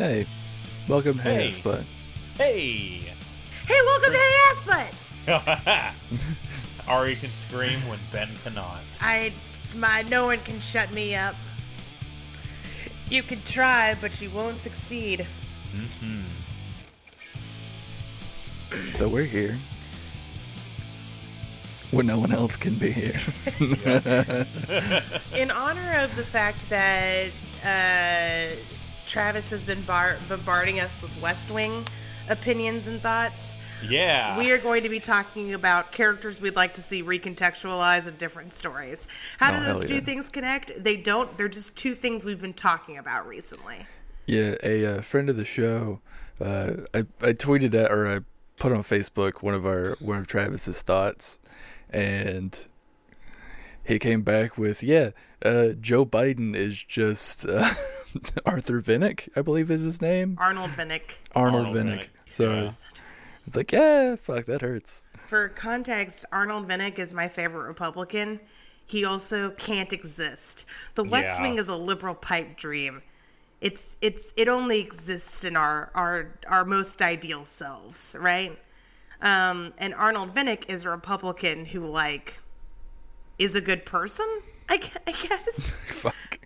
Hey, welcome to Hey. Hey. Spud. Hey! Hey, welcome to Hey Ass Butt. Ari can scream when Ben cannot. I, my, no one can shut me up. You can try, but you won't succeed. So we're here. When no one else can be here. In honor of the fact that uh, Travis has been bar- bombarding us with West Wing opinions and thoughts, Yeah. we are going to be talking about characters we'd like to see recontextualized in different stories. How Oh, do hell those two yeah. things connect? They don't. They're just two things we've been talking about recently. yeah, a uh, friend of the show. Uh, I I tweeted at or I put on Facebook one of our one of Travis's thoughts, and he came back with yeah, uh, Joe Biden is just uh, Arthur Vinick, I believe is his name. Arnold Vinick. Arnold, Arnold Vinick. Vinick. So it's like yeah, fuck that hurts. For context, Arnold Vinick is my favorite Republican. He also can't exist. The West Yeah. Wing is a liberal pipe dream. It's it's it only exists in our our our most ideal selves, right? Um, and Arnold Vinick is a Republican who like is a good person. I, gue- I guess. fuck.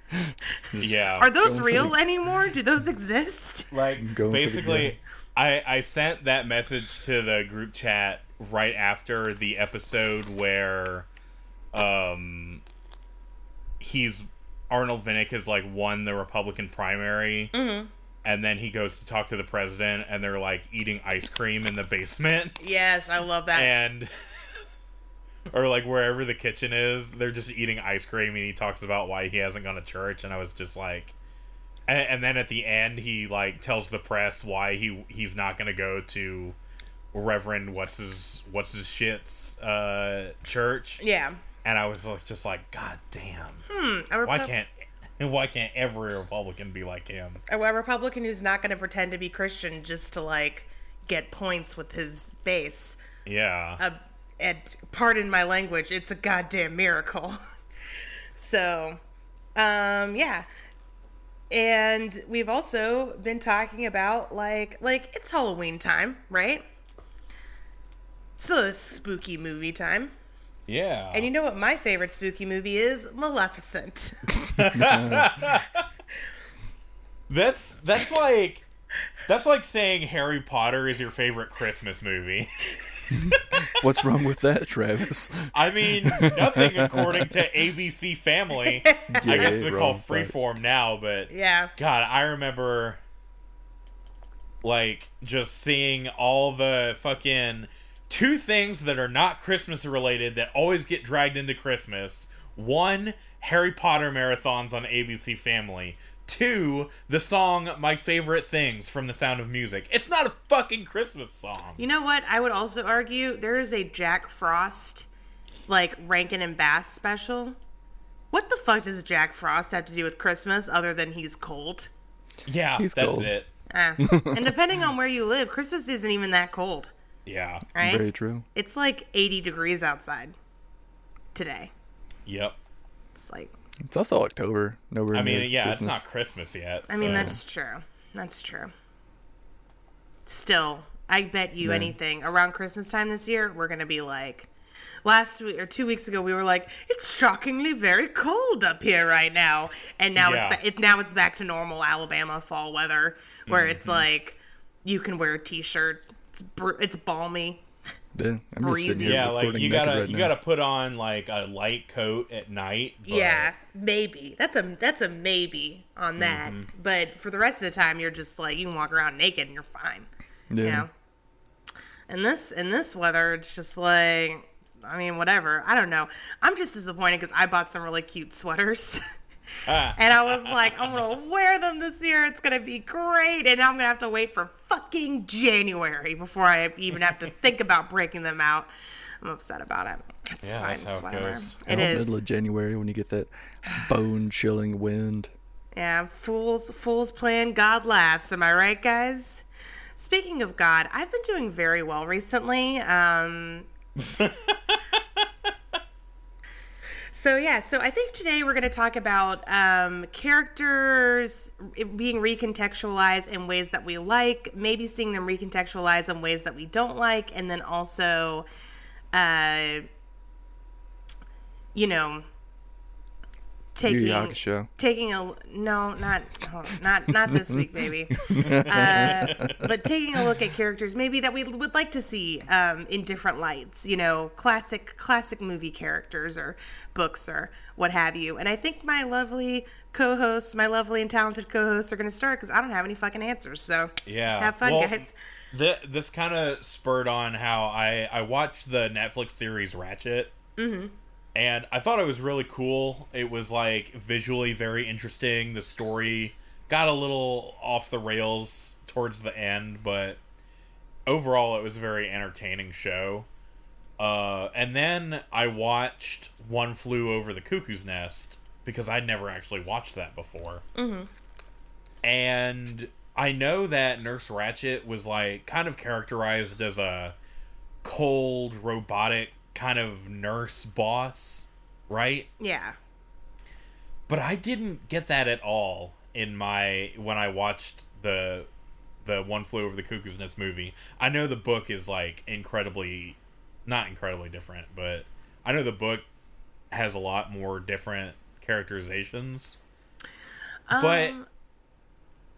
Yeah. Are those Going real the- anymore? Do those exist? like Going basically I I sent that message to the group chat right after the episode where um he's Arnold Vinick has like won the Republican primary. And then he goes to talk to the president and they're like eating ice cream in the basement. Yes, I love that. and or like wherever the kitchen is, they're just eating ice cream, and he talks about why he hasn't gone to church, and I was just like, and, and then at the end, he like tells the press why he he's not gonna go to Reverend what's his what's his shit's uh church, yeah. and I was like, just like, God damn, Hmm, a why can't why can't every Republican be like him? a Republican who's not going to pretend to be Christian just to like get points with his base. Yeah, Uh, and pardon my language, it's a goddamn miracle. so, um, yeah. And we've also been talking about like like it's Halloween time, right? So it's spooky movie time. yeah, And you know what my favorite spooky movie is? Maleficent. That's that's like that's like saying Harry Potter is your favorite Christmas movie. What's wrong with that, Travis? I mean, nothing according to ABC Family. I guess they're wrong, called fuck. Freeform now, but yeah. God, I remember like just seeing all the fucking two things that are not Christmas related that always get dragged into Christmas. One, Harry Potter marathons on ABC Family. Two, the song My Favorite Things from The Sound of Music. It's not a fucking Christmas song. You know what? I would also argue there is a Jack Frost, like Rankin and Bass special. What the fuck does Jack Frost have to do with Christmas other than he's cold? Yeah, He's that's cold. it. Ah. and depending on where you live, Christmas isn't even that cold, Yeah. right? Very true. It's like 80 degrees outside today. Yep. It's like, It's also October. Nowhere I mean, yeah, Christmas. it's not Christmas yet. I mean, that's true. That's true. Still, I bet you Yeah. anything around Christmas time this year, we're gonna be like, last week or two weeks ago, we were like, it's shockingly very cold up here right now, and now Yeah. it's ba- it, now it's back to normal Alabama fall weather, where it's Mm-hmm. like you can wear a t-shirt. It's br- it's balmy. Yeah, I'm just sitting breezy. here yeah, like you gotta right you now. gotta put on like a light coat at night. But Yeah, maybe that's a that's a maybe on that. Mm-hmm. But for the rest of the time, you're just like you can walk around naked and you're fine. Yeah. You know. And this in this weather, it's just like I mean, whatever. I don't know. I'm just disappointed because I bought some really cute sweaters. Ah, And I was like, I'm gonna wear them this year. It's gonna be great. And I'm gonna have to wait for fucking January before I even have to think about breaking them out. I'm upset about it. It's Yeah, fine. that's it's how it whatever. goes. It Well, is. middle of January when you get that bone chilling wind. Yeah, fools fools plan, God laughs. Am I right, guys? Speaking of God, I've been doing very well recently. Um, So yeah, so I think today we're going to talk about um, characters being recontextualized in ways that we like, maybe seeing them recontextualized in ways that we don't like, and then also, uh, you know, Yu Yu taking Hakusho. taking a no, not on, not not this week, baby. Uh, but taking a look at characters maybe that we would like to see um, in different lights. You know, classic classic movie characters or books or what have you. And I think my lovely co-hosts, my lovely and talented co-hosts, are going to start because I don't have any fucking answers. So Yeah. have fun, Well, guys. Th- this kind of spurred on how I I watched the Netflix series Ratched. Mm-hmm. And I thought it was really cool. It was like visually very interesting. The story got a little off the rails towards the end, but overall it was a very entertaining show. Uh, and then I watched One Flew Over the Cuckoo's Nest because I'd never actually watched that before. And I know that Nurse Ratched was like kind of characterized as a cold, robotic kind of nurse boss, right? Yeah. But I didn't get that at all in my when I watched the the One Flew Over the Cuckoo's Nest movie. I know the book is like incredibly not incredibly different, but I know the book has a lot more different characterizations. but Um,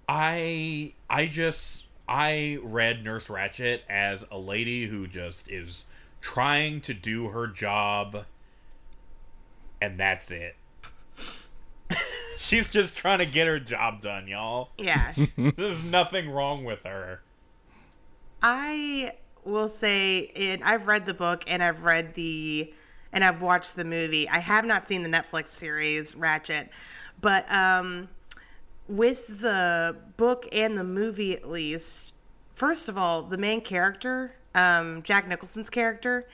I I just I read Nurse Ratched as a lady who just is trying to do her job and that's it. She's just trying to get her job done, y'all. yeah. There's nothing wrong with her. I will say, and I've read the book and I've read the, and I've watched the movie. I have not seen the Netflix series Ratched, but um, with the book and the movie at least, first of all, the main character, um, Jack Nicholson's character,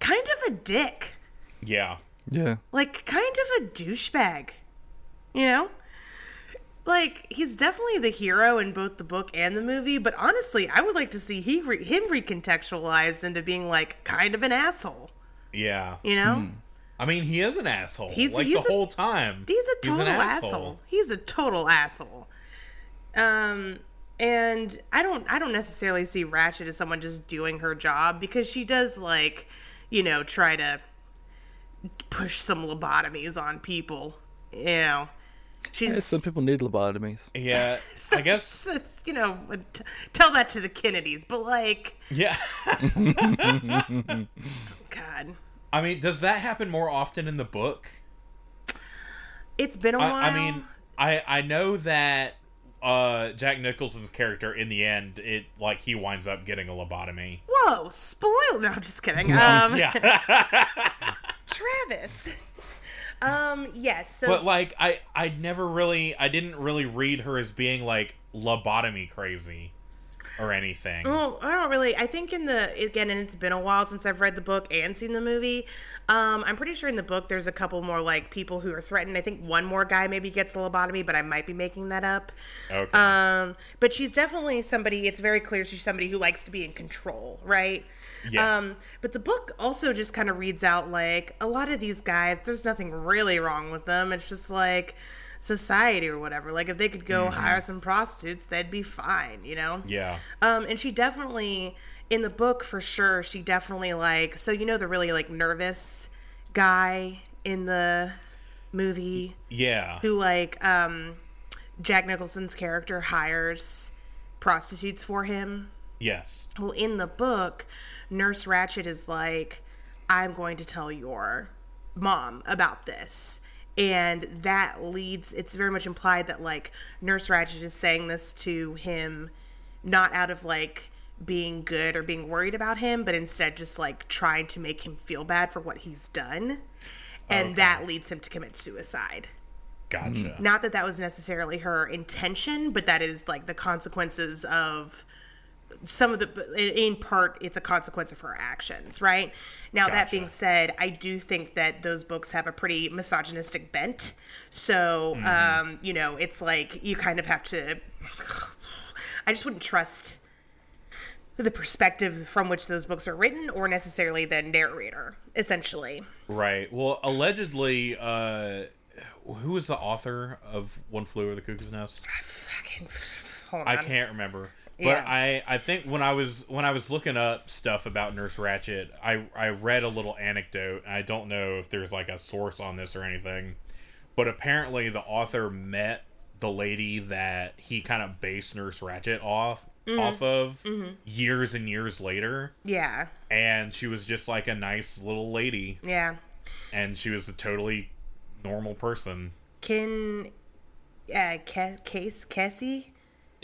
kind of a dick, Yeah. Yeah. like kind of a douchebag, you know. Like he's definitely the hero in both the book and the movie, but honestly, I would like to see he re- him recontextualized into being like kind of an asshole. Yeah. You know, I mean, he is an asshole. He's- like he's the a- whole time. he's a total an asshole. He's a total asshole. Um, and I don't I don't necessarily see Ratched as someone just doing her job because she does like, you know, try to push some lobotomies on people. You know, she's Yeah, some people need lobotomies. Yeah. I guess it's, it's, you know t- tell that to the Kennedys, but like yeah. God, I mean, does that happen more often in the book? it's been a while. I, I mean, I I know that uh Jack Nicholson's character in the end, it like he winds up getting a lobotomy. whoa, spoil! No, I'm just kidding. Um, Yeah. Travis. Um, yes. So but like I I never really I didn't really read her as being like lobotomy crazy or anything. Well, I don't really. I think in the again, and it's been a while since I've read the book and seen the movie. Um, I'm pretty sure in the book there's a couple more like people who are threatened. I think one more guy maybe gets a lobotomy, but I might be making that up. Okay. Um, but she's definitely somebody. It's very clear she's somebody who likes to be in control, right? Yeah. Um, but the book also just kind of reads out like a lot of these guys. There's nothing really wrong with them. It's just like society or whatever. Like if they could go hire some prostitutes, they'd be fine. You know? yeah. Um, and she definitely in the book for sure. She definitely like so you know the really like nervous guy in the movie Yeah. who like um Jack Nicholson's character hires prostitutes for him. Yes. Well, in the book, Nurse Ratched is like, I'm going to tell your mom about this. And that leads, it's very much implied that, like, Nurse Ratched is saying this to him not out of, like, being good or being worried about him, but instead just, like, trying to make him feel bad for what he's done. And Okay. that leads him to commit suicide. Gotcha. Not that that was necessarily her intention, but that is, like, the consequences of some of the in part it's a consequence of her actions right now that being said i do think that those books have a pretty misogynistic bent so um you know it's like you kind of have to i just wouldn't trust the perspective from which those books are written or necessarily the narrator essentially Right. Well, allegedly, uh, who was the author of One Flew Over the Cuckoo's Nest? I fucking hold on I can't remember. But Yeah. I, I think when I was when I was looking up stuff about Nurse Ratched, I I read a little anecdote. I don't know if there's like a source on this or anything, but apparently the author met the lady that he kind of based Nurse Ratched off Mm-hmm. off of years and years later, yeah and she was just like a nice little lady, yeah and she was a totally normal person. can uh case Kesey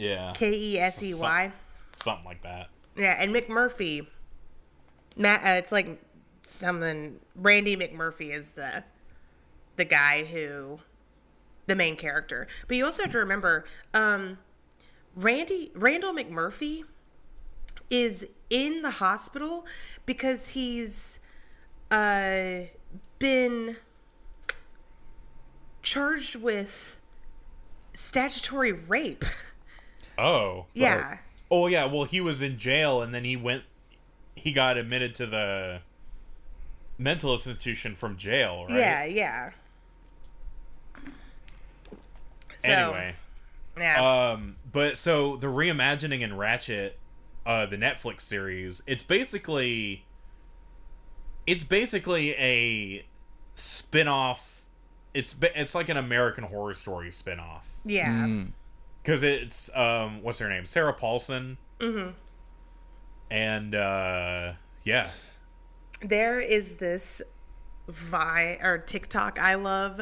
Yeah, k-e-s-e-y something like that. yeah and mcmurphy matt uh, it's like something randy mcmurphy is the the guy who the main character. But you also have to remember um randy randall mcmurphy is in the hospital because he's uh been charged with statutory rape Oh, yeah. Oh yeah, well he was in jail and then he went he got admitted to the mental institution from jail, right? yeah yeah. So Anyway, yeah. Um but so the reimagining in Ratched uh the Netflix series, it's basically it's basically a spin-off it's it's like an American horror story spin-off. yeah because it's um what's her name? Sarah paulson. Mm-hmm. and uh yeah. There is this vi or tiktok i love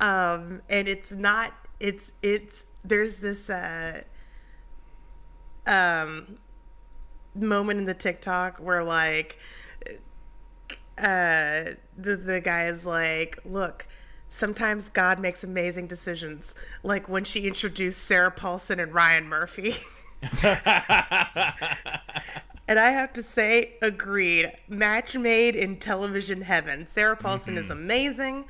um and it's not it's it's there's this uh um moment in the tiktok where like uh the the guy is like look sometimes god makes amazing decisions like when she introduced sarah paulson and ryan murphy And I have to say, agreed. Match made in television heaven. Sarah Paulson is amazing.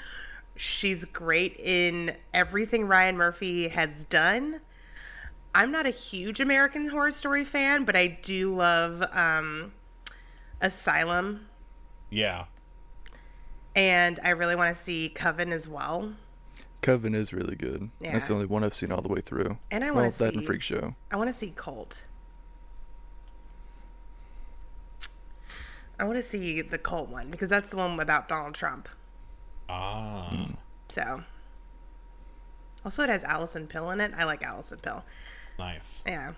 She's great in everything Ryan Murphy has done. I'm not a huge American Horror Story fan, but I do love um, Asylum, yeah and I really want to see Coven as well. Coven is really good. That's the only one I've seen all the way through. And I well, wanna that and Freak Show. I want to see Cult. I want to see the Cult one because that's the one about Donald Trump. ah So, also it has Allison Pill in it. I like Allison Pill. nice Yeah.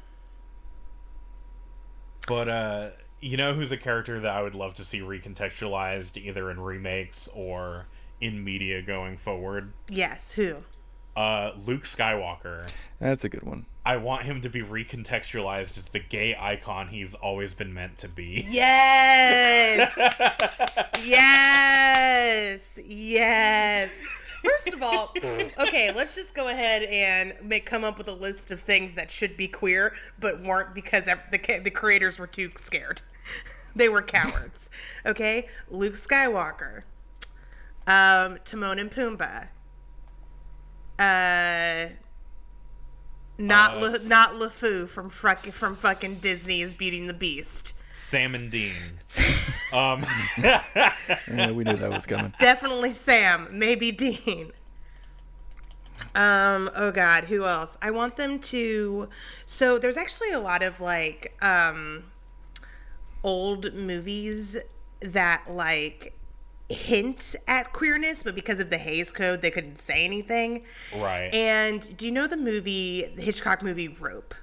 but uh you know who's a character that i would love to see recontextualized either in remakes or in media going forward Yes. Who? uh luke skywalker That's a good one. i want him to be recontextualized as the gay icon he's always been meant to be Yes. yes. Yes. First of all, okay, let's just go ahead and make come up with a list of things that should be queer but weren't because the the creators were too scared. they were cowards. Okay, Luke Skywalker, um, Timon and Pumbaa, uh, not Uh, Le, not LeFou from fucking from fucking Disney's Beating the Beast. sam and dean um Yeah, we knew that was coming. Definitely Sam, maybe Dean. Um, oh god, who else? I want them to so there's actually a lot of like um old movies that like hint at queerness, but because of the Hays Code they couldn't say anything. right And do you know the movie the Hitchcock movie Rope?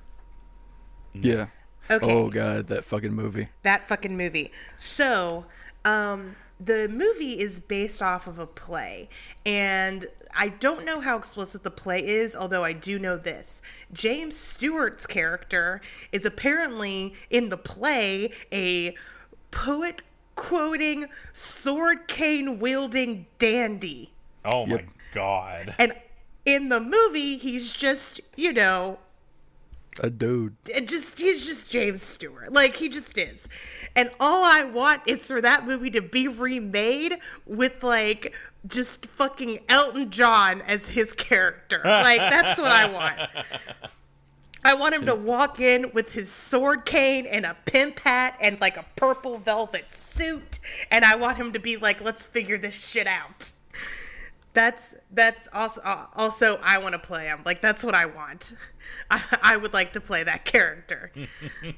Yeah. Okay. Oh god, that fucking movie. that fucking movie. So, um, the movie is based off of a play, and I don't know how explicit the play is, although I do know this. James Stewart's character is apparently in the play a poet quoting, sword cane wielding dandy. oh my Yep. god And in the movie, he's just, you know, A dude. it just he's just James Stewart. Like he just is. And all I want is for that movie to be remade with like just fucking Elton John as his character. Like that's what I want. I want him to walk in with his sword cane and a pimp hat and like a purple velvet suit, and I want him to be like, "Let's figure this shit out." That's that's also also I want to play him. Like that's what I want. I, I would like to play that character.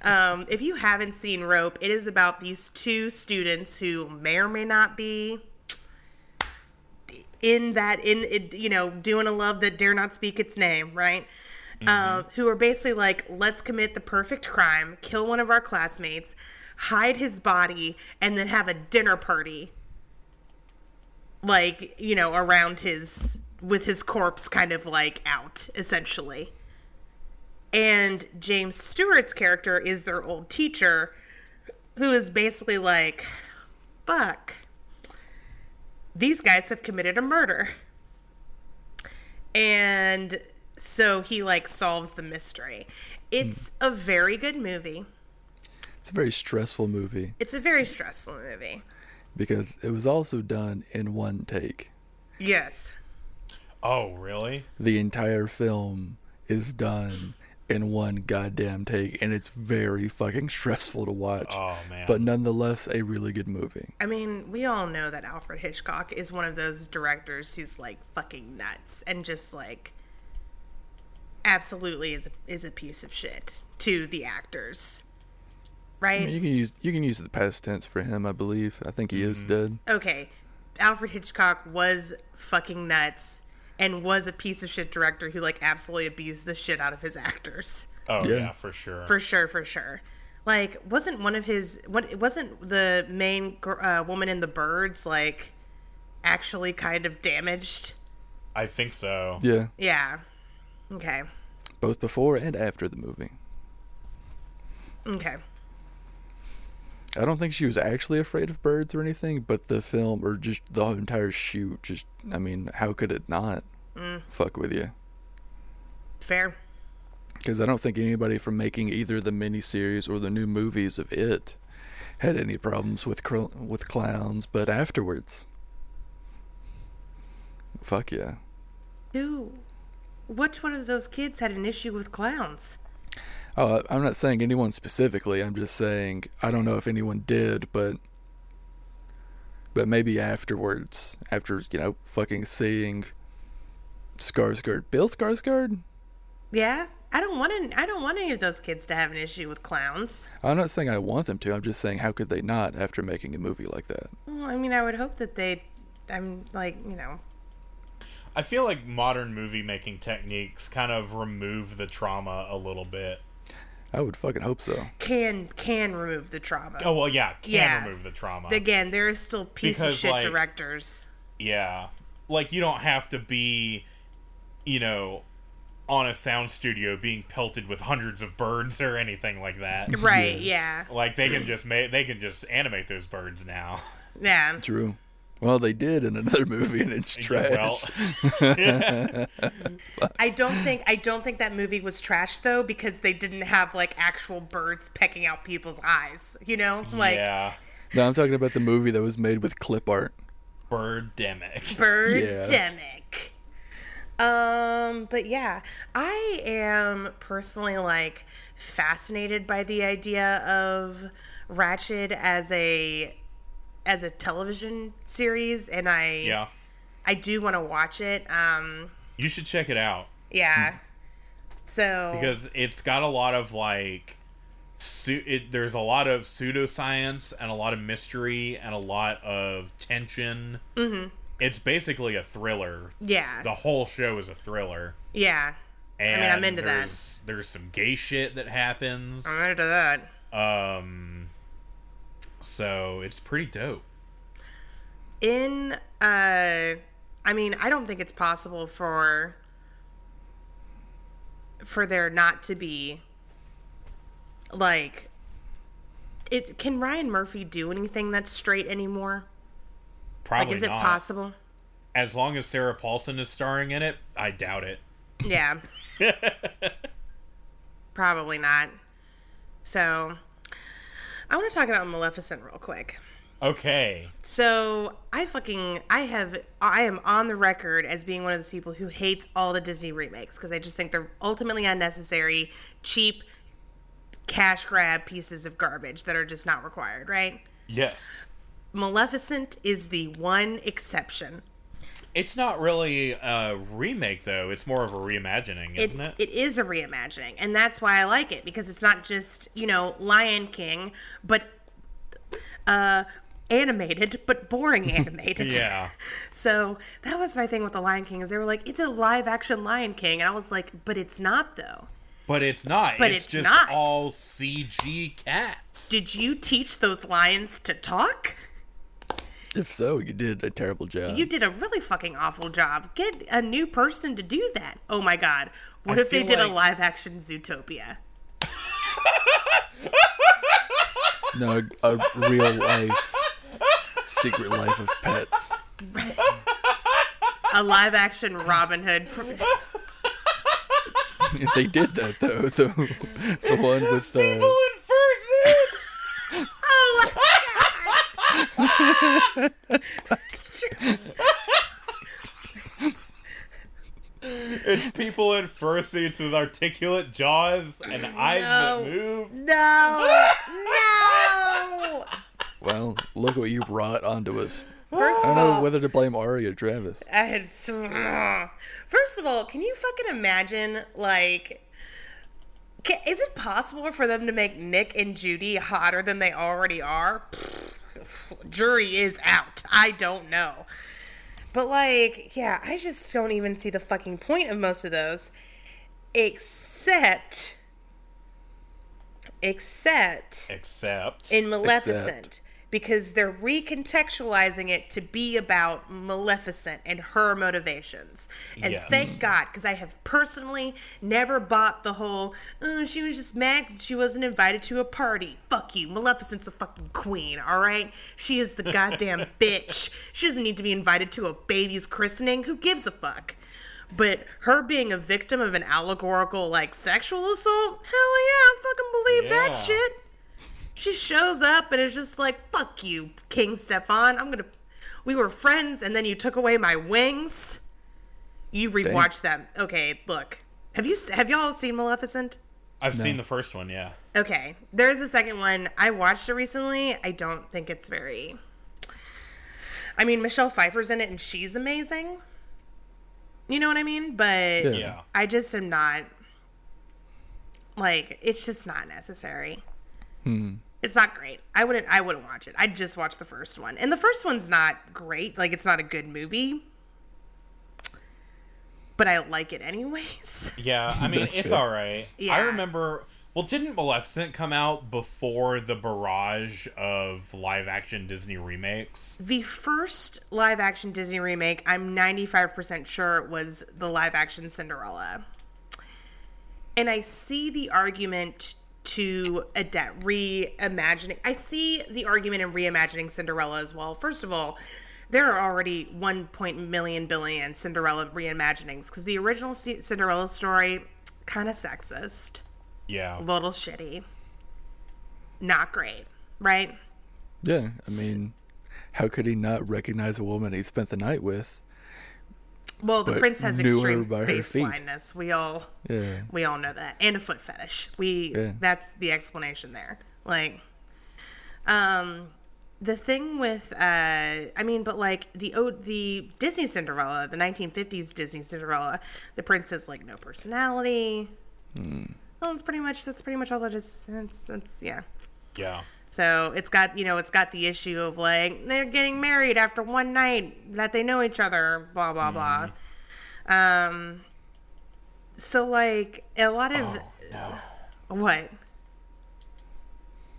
um, if you haven't seen Rope, it is about these two students who may or may not be in that in it, you know doing a love that dare not speak its name, right? Uh, who are basically like, let's commit the perfect crime, kill one of our classmates, hide his body, and then have a dinner party like you know around his with his corpse kind of like out essentially. And james stewart's character is their old teacher who is basically like fuck. These guys have committed a murder. And so he like solves the mystery. It's hmm. a very good movie. It's a very stressful movie. It's a very stressful movie because it was also done in one take. yes Oh, really? The entire film is done in one goddamn take, and it's very fucking stressful to watch. Oh man. But nonetheless, a really good movie. I mean, we all know that Alfred Hitchcock is one of those directors who's like fucking nuts and just like absolutely is a, is a piece of shit to the actors. Right? I mean, you can use you can use the past tense for him. I believe. I think he is dead. okay. Alfred Hitchcock was fucking nuts and was a piece of shit director who like absolutely abused the shit out of his actors. oh Yeah. yeah. for sure. For sure, for sure. Like, wasn't one of his what? Wasn't the main gr- uh, woman in the birds like actually kind of damaged? I think so. Yeah, Yeah. Okay. both before and after the movie. Okay. I don't think she was actually afraid of birds or anything, but the film or just the entire shoot, just I mean, how could it not mm. fuck with you? Fair. Because I don't think anybody from making either the miniseries or the new movies of it had any problems with cl- with clowns, but afterwards, fuck yeah. Who? Which one of those kids had an issue with clowns? Oh, I'm not saying anyone specifically. I'm just saying I don't know if anyone did, but but maybe afterwards, after you know, fucking seeing Skarsgård, Bill Skarsgård. Yeah. I don't want to. I don't want any of those kids to have an issue with clowns. I'm not saying I want them to. I'm just saying how could they not after making a movie like that? Well, I mean, I would hope that they. I'm like, you know. I feel like modern movie making techniques kind of remove the trauma a little bit. I would fucking hope so. Can can remove the trauma. Oh well, yeah, can Yeah. remove the trauma. Again, there are still piece of shit like- directors. Yeah. Like you don't have to be, you know, on a sound studio being pelted with hundreds of birds or anything like that. Right. Yeah. like they can just make they can just animate those birds now. Yeah. True. Well, they did in another movie, and it's trash. Well, I don't think I don't think that movie was trash though because they didn't have like actual birds pecking out people's eyes. You know, like yeah. no, I'm talking about the movie that was made with clip art. Birdemic. Birdemic. Um, but yeah, I am personally like fascinated by the idea of Ratched as a as a television series, and I Yeah. I do want to watch it. Um, You should check it out yeah. So because it's got a lot of like su- it, there's a lot of pseudoscience and a lot of mystery and a lot of tension. Mm-hmm. It's basically a thriller. yeah, The whole show is a thriller. yeah, And I mean I'm into that. there's, There's some gay shit that happens. I'm into that. Um, so it's pretty dope. in uh i mean i don't think it's possible for for there not to be like it can ryan murphy do anything that's straight anymore? Probably like is it possible? As long as Sarah Paulson is starring in it, I doubt it. yeah. Probably not. So i want to talk about maleficent real quick Okay. So I fucking I have I am on the record as being one of those people who hates all the Disney remakes because I just think they're ultimately unnecessary, cheap, cash grab pieces of garbage that are just not required, right? Yes. Maleficent is the one exception. It's not really a remake though. It's more of a reimagining, isn't it? it is a reimagining, and that's why I like it because it's not just you know Lion King, but uh, animated, but boring animated. yeah. So that was my thing with the Lion King is they were like, it's a live action Lion King, and I was like, but it's not though. But it's not. But it's, it's just not. all CG cats. Did you teach those lions to talk? If so, you did a terrible job. You did a really fucking awful job. Get a new person to do that. Oh my god. What I if they feel did a live action Zootopia? no, a, a real life, secret life of pets. A live action Robin Hood. If they did that though, the the one with uh, People in fursuits! Oh my god. That's true. It's people in fursuits with articulate jaws and eyes No. that move. No. No. well, look what you brought onto us. First I of don't know all, whether to blame Ari or Travis. I had First of all, can you fucking imagine like ca is it possible for them to make Nick and Judy hotter than they already are? Jury is out. I don't know. But like, yeah, I just don't even see the fucking point of most of those except except Except. in Maleficent because they're recontextualizing it to be about Maleficent and her motivations. And Yes. thank God, because I have personally never bought the whole, oh, she was just mad she wasn't invited to a party. Fuck you. Maleficent's a fucking queen, all right? She is the goddamn bitch. She doesn't need to be invited to a baby's christening. Who gives a fuck? But her being a victim of an allegorical, like, sexual assault? Hell yeah, I fucking believe that shit. She shows up and is just like, fuck you, King Stefan. I'm gonna. We were friends and then you took away my wings. You rewatched that. Okay, look. Have you have y'all seen Maleficent? I've seen the first one, yeah. Okay, there's a second one. I watched it recently. I don't think it's very. I mean, Michelle Pfeiffer's in it and she's amazing. You know what I mean? But Yeah. Yeah. I just am not. Like, it's just not necessary. Hmm. It's not great. I wouldn't. I wouldn't watch it. I'd just watch the first one, and the first one's not great. Like, it's not a good movie, but I like it anyways. Yeah, I mean, it's fair. all right. Yeah. I remember. Well, didn't Maleficent come out before the barrage of live action Disney remakes? The first live action Disney remake, I'm 95% sure was the live action Cinderella. And I see the argument to adapt, reimagining. I see the argument in reimagining Cinderella as well. First of all, there are already 1 point million billion Cinderella reimaginings because the original Cinderella story kind of sexist, Yeah. a little shitty, not great, right? Yeah, I mean, how could he not recognize a woman he spent the night with? Well, the But prince has extreme face blindness. We all Yeah, we all know that, and a foot fetish. We Yeah. that's the explanation there. Like, um, the thing with uh, I mean, but like the the Disney Cinderella, the 1950s Disney Cinderella, the prince has like no personality. Hmm. Well, it's pretty much that's pretty much all that is. It's, it's yeah. Yeah. So it's got you know it's got the issue of like they're getting married after one night that they know each other, blah blah blah. Um. So like a lot of No. what?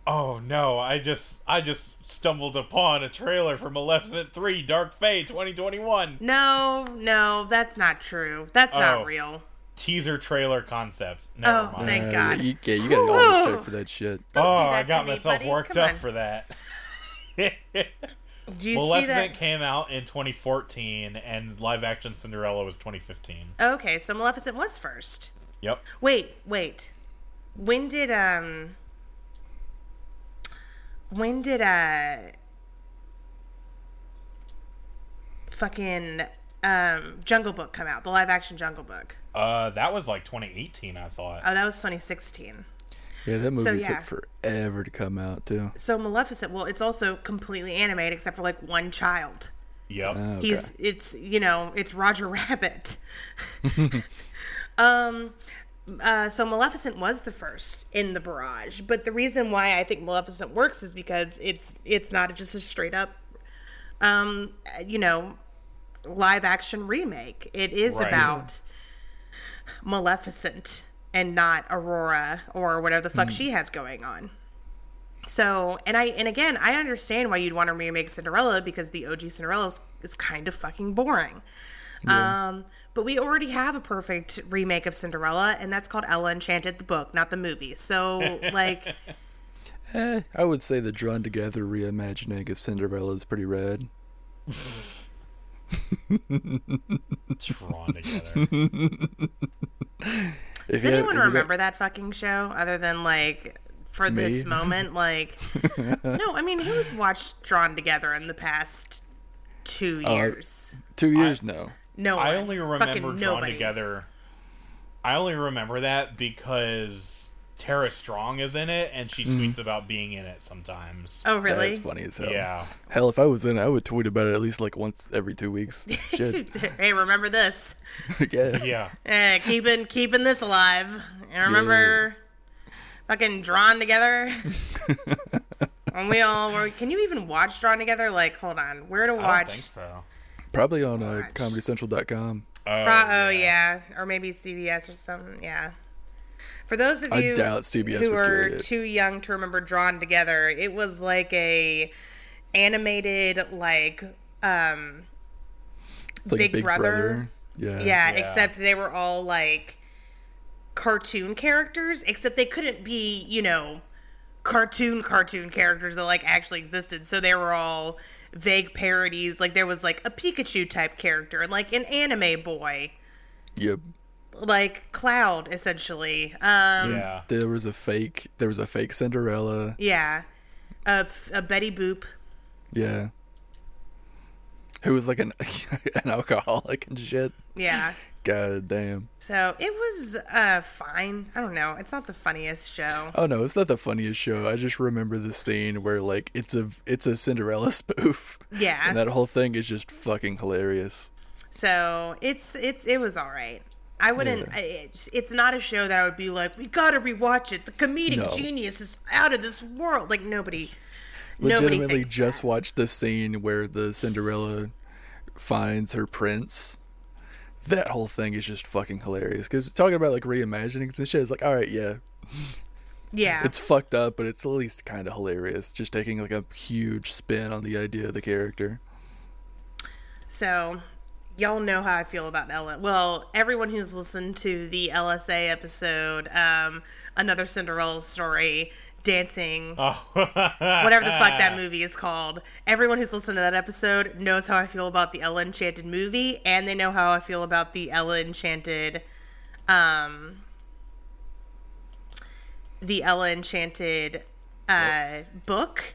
Oh no! I just I just stumbled upon a trailer for Maleficent Three: Dark Fate 2021 No, no, that's not true. That's Oh. not real. Teaser trailer concept. Never Oh, mind. thank Uh, God. You, yeah, you gotta go on the show for that shit. Don't oh, do I got to me, myself buddy. worked Come up on. for that. Do you see Maleficent that? came out in 2014, and live action Cinderella was 2015. Okay, so Maleficent was first. Yep. Wait, wait. When did um? When did uh? fucking um, Jungle Book come out? The live action Jungle Book. Uh, that was like 2018, I thought. Oh, that was 2016. Yeah, that movie So, yeah. took forever to come out too. So Maleficent, well, it's also completely animated except for like one child. Yep. Oh, okay. He's it's you know it's Roger Rabbit. um, uh, so Maleficent was the first in the barrage, but the reason why I think Maleficent works is because it's it's not just a straight up, um, you know, live action remake. It is Right. about Maleficent and not Aurora or whatever the fuck she has going on. So, and I and again, I understand why you'd want to remake Cinderella because the OG Cinderella is, is kind of fucking boring. Um, but we already have a perfect remake of Cinderella, and that's called Ella Enchanted, the book, not the movie. So, like, Eh, I would say the drawn together reimagining of Cinderella is pretty rad. Drawn together. If does you anyone if you got- remember that fucking show other than like for this moment? Like, no, I mean, who's watched Drawn Together in the past two uh, years? Two years? no. no, I one. only remember Fucking Drawn nobody. Together. I only remember that because Tara Strong is in it, and she tweets about being in it sometimes. Oh, really? That's funny as hell. Yeah. Hell, if I was in it, I would tweet about it at least like once every two weeks. Shit. hey, remember this? yeah. Yeah. Eh, keeping keeping this alive. I remember fucking drawn together. and we all were. Can you even watch Drawn Together? Like, hold on, where to I don't watch? think so. Probably on uh, Watch. ComedyCentral.com. Oh, Pro- oh yeah, or maybe CBS or something. Yeah. For those of I you doubt CBS who would are too young to remember Drawn Together, it was like a animated like um Like Big Brother. Yeah. yeah, Yeah. except they were all like cartoon characters, except they couldn't be, you know, cartoon cartoon characters that like actually existed. So they were all vague parodies. Like there was like a Pikachu type character and like an anime boy, Yep. Like Cloud essentially. Um Yeah. There was a fake. There was a fake Cinderella. yeah. a, a Betty Boop. Yeah. Who was like an an alcoholic and shit. Yeah. God damn. So it was uh fine. I don't know. It's not the funniest show. Oh no, it's not the funniest show. I just remember the scene where like it's a it's a Cinderella spoof. Yeah. And that whole thing is just fucking hilarious. So it's it's it was all right. I wouldn't. I, it's, it's not a show that I would be like, we gotta rewatch it. The comedic No. genius is out of this world. Like nobody, nobody Legitimately thinks just that. watched the scene where the Cinderella finds her prince. That whole thing is just fucking hilarious. Because talking about like reimaginings and shit, is like, all right, yeah, Yeah, it's fucked up, but it's at least kind of hilarious. Just taking like a huge spin on the idea of the character. So, y'all know how I feel about Ella. Well, everyone who's listened to the LSA episode, um, another Cinderella story, dancing, Oh. whatever the fuck that movie is called. Everyone who's listened to that episode knows how I feel about the Ella Enchanted movie, and they know how I feel about the Ella Enchanted, um, the Ella Enchanted uh, book.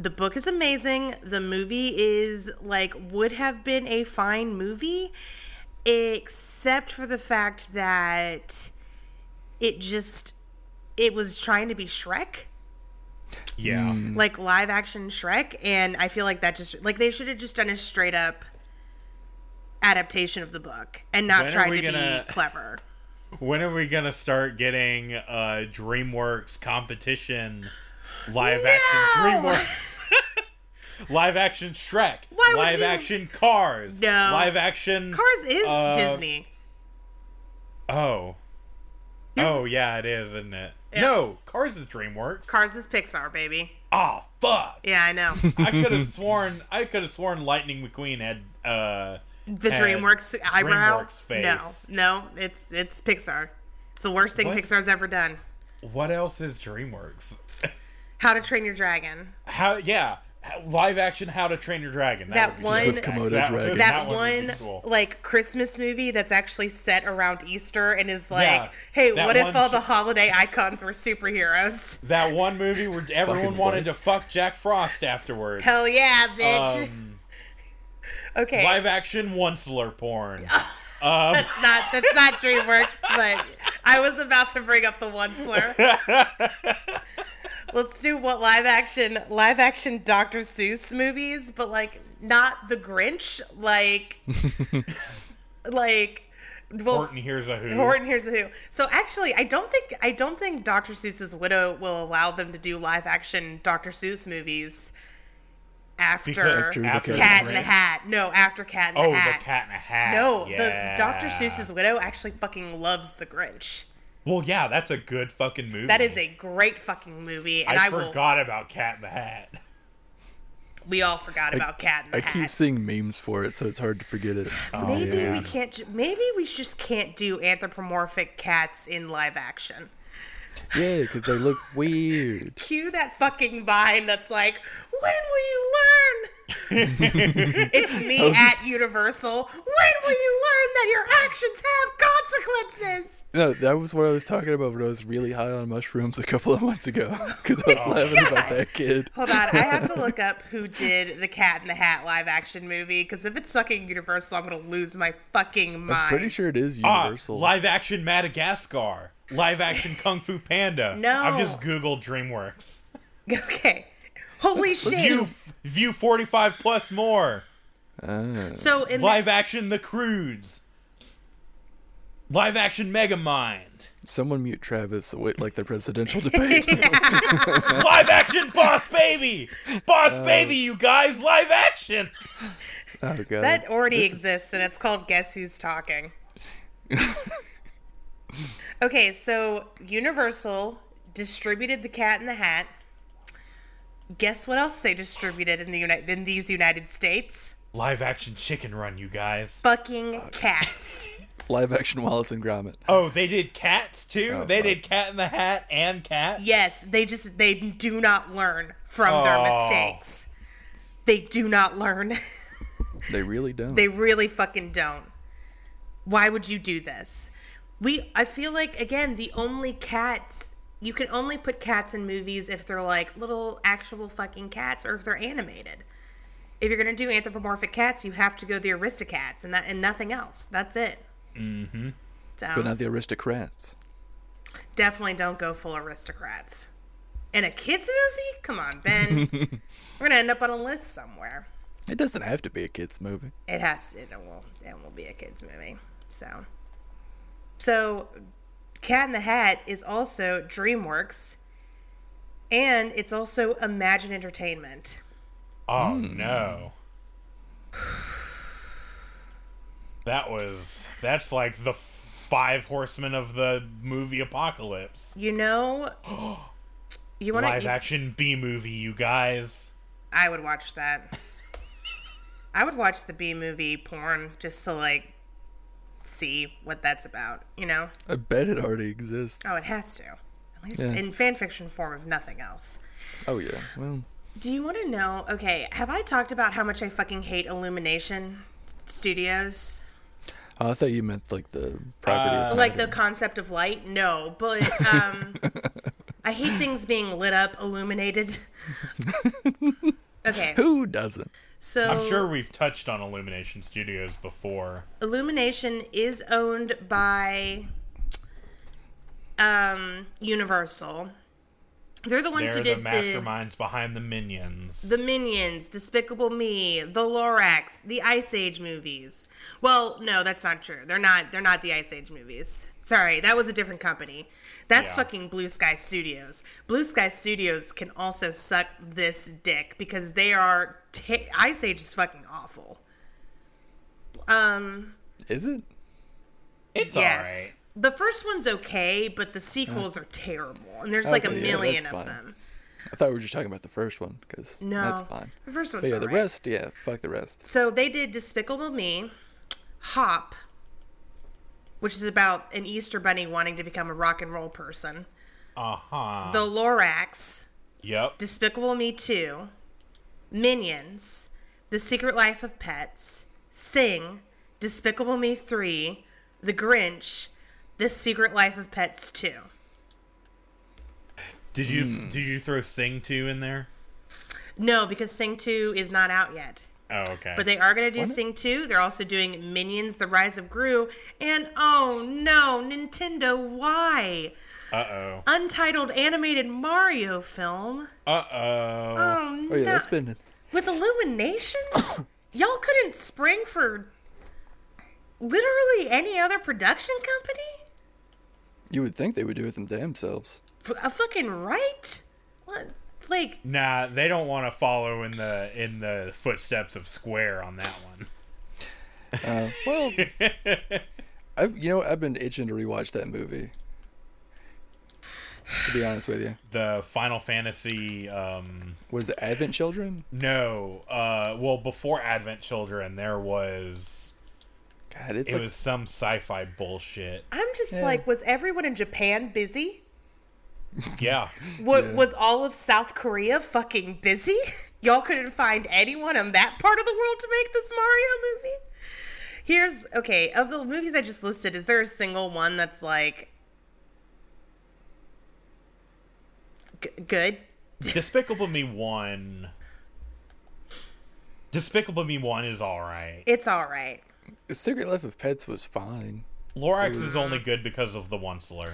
The book is amazing. The movie is like would have been a fine movie, except for the fact that it just it was trying to be Shrek yeah. like live action Shrek, and I feel like that just like they should have just done a straight up adaptation of the book and not When are tried to gonna- be clever. When are we gonna start getting uh DreamWorks competition live No! action DreamWorks live action Shrek Why live you- action Cars No. live action Cars is uh, Disney. Oh oh yeah it is isn't it no Cars is DreamWorks Cars is Pixar, baby. oh fuck Yeah, I know. I could have sworn I could have sworn Lightning McQueen had uh The had DreamWorks eyebrow. DreamWorks face. No, no, it's it's Pixar. It's the worst thing What? Pixar's ever done. What else is DreamWorks? How to Train Your Dragon. How yeah, live action How to Train Your Dragon. That would be one- sick. With Komodo That- dragon. That would one, cool. like Christmas movie that's actually set around Easter and is like, Yeah, hey, what if all the holiday icons were superheroes? That one movie where everyone wanted to fuck Jack Frost afterwards. Hell yeah, bitch. Um, Okay. Live action onceler porn. That's not that's not DreamWorks, but I was about to bring up the one slur. Let's do what live action live action Dr. Seuss movies, but like not the Grinch, like like well, Horton Hears a Who. Horton Hears a Who. So actually, I don't think I don't think Dr. Seuss's widow will allow them to do live action Dr. Seuss movies after, Because After the Cat in the Hat. No, after Cat in Oh, the Hat. the Cat in a Hat. No, yeah. the Dr. Seuss's widow actually fucking loves the Grinch. Well, yeah, that's a good fucking movie. That is a great fucking movie, and I, I, will. forgot about Cat in the Hat. We all forgot about Cat in the I Hat. keep seeing memes for it, so it's hard to forget it. Oh, maybe yeah. we can't. Maybe we just can't do anthropomorphic cats in live action. Yeah, because they look weird. Cue that fucking vine that's like, "When will you learn?" it's me at Universal. When will you learn that your actions have consequences? No, that was what I was talking about when I was really high on mushrooms a couple of months ago. Because I was laughing about that kid. Hold on, I have to look up who did the Cat in the Hat live action movie because if it's sucking Universal, I'm gonna lose my fucking mind. I'm pretty sure it is Ah, Universal. live action Madagascar. Live action Kung Fu Panda. No. I've just Googled DreamWorks. Okay. Holy shit! View, view 45 plus more. Ah. So in Live action The Croods. Live action Megamind. Someone mute Travis. Wait, like the presidential debate. Live action Boss Baby. Boss Uh, Baby, you guys. Live action. oh god. that already This- exists, and it's called Guess Who's Talking. okay, so Universal distributed the Cat in the Hat. Guess what else they distributed in the United in these United States? Live action Chicken Run, you guys. Fucking cats. live action Wallace and Gromit. Oh, they did Cats too? Oh, they fuck. did Cat in the Hat and Cat? yes, they just they do not learn from their Oh. mistakes. They do not learn. They really don't. They really fucking don't. Why would you do this? We I feel like again the only cats you can only put cats in movies if they're like little actual fucking cats or if they're animated. If you're gonna do anthropomorphic cats, you have to go the Aristocats and that and nothing else. That's it. Mm-hmm. So but not the aristocrats. definitely don't go full aristocrats. In a kids movie? Come on, Ben. We're gonna end up on a list somewhere. It doesn't have to be a kids movie. It has to. It will. It will be a kids movie. So, so, Cat in the Hat is also DreamWorks, and it's also Imagine Entertainment. Oh hmm. no. That was that's like the five horsemen of the movie apocalypse. You know, you want Live to? action B movie, you guys. I would watch that. I would watch the B movie porn just to like see what that's about. You know? I bet it already exists. Oh, it has to. At least Yeah. in fan fiction form, if nothing else. Oh yeah. Well, Do you want to know? Okay, have I talked about how much I fucking hate Illumination Studios? oh, I thought you meant like the property. Uh, of Like the concept of light? No, but um, I hate things being lit up, illuminated. okay, Who doesn't? So I'm sure we've touched on Illumination Studios before. Illumination is owned by um, Universal. They're the ones They're who the did the masterminds behind the Minions. The Minions, Despicable Me, The Lorax, the Ice Age movies. Well, no, that's not true. They're not. They're not the Ice Age movies. Sorry, that was a different company. That's Yeah. fucking Blue Sky Studios. Blue Sky Studios can also suck this dick because they are. Ta- Ice Age is fucking awful. Um. Is it? it's yes. alright. The first one's okay, but the sequels are terrible, and there's like a Okay, yeah, million that's of fine. them. I thought we were just talking about the first one because No, that's fine. The first one's But yeah, the alright. rest, yeah, fuck the rest. So they did Despicable Me, Hop, which is about an Easter bunny wanting to become a rock and roll person. Uh huh. The Lorax, Yep. Despicable Me 2, Minions, The Secret Life of Pets, Sing, Despicable Me 3, The Grinch, The Secret Life of Pets 2. Did you Hmm. did you throw Sing two in there? No, because Sing 2 is not out yet. Oh, okay. But they are going to do What? Sing 2. They're also doing Minions: The Rise of Gru. And oh no, Nintendo, why? uh oh. Untitled animated Mario film. Uh oh. Oh, Oh yeah, no. that's been With Illumination? Y'all couldn't spring for literally any other production company? You would think they would do it them damn selves. F- A fucking right? What? Like, Nah, they don't want to follow in the in the footsteps of Square on that one. Uh, well, I've you know I've been itching to rewatch that movie. To be honest with you, The Final Fantasy um was it Advent Children? no, uh well before Advent Children there was God, it's it like was some sci-fi bullshit. I'm just Yeah. like, was everyone in Japan busy? Yeah. What Yeah. was all of South Korea fucking busy? Y'all couldn't find anyone in that part of the world to make this Mario movie? Here's okay, of the movies I just listed, is there a single one that's like g- good? Despicable Me 1 Despicable Me 1 is all right. It's all right. Secret Life of Pets was fine. Lorax is only good because of the Onceler.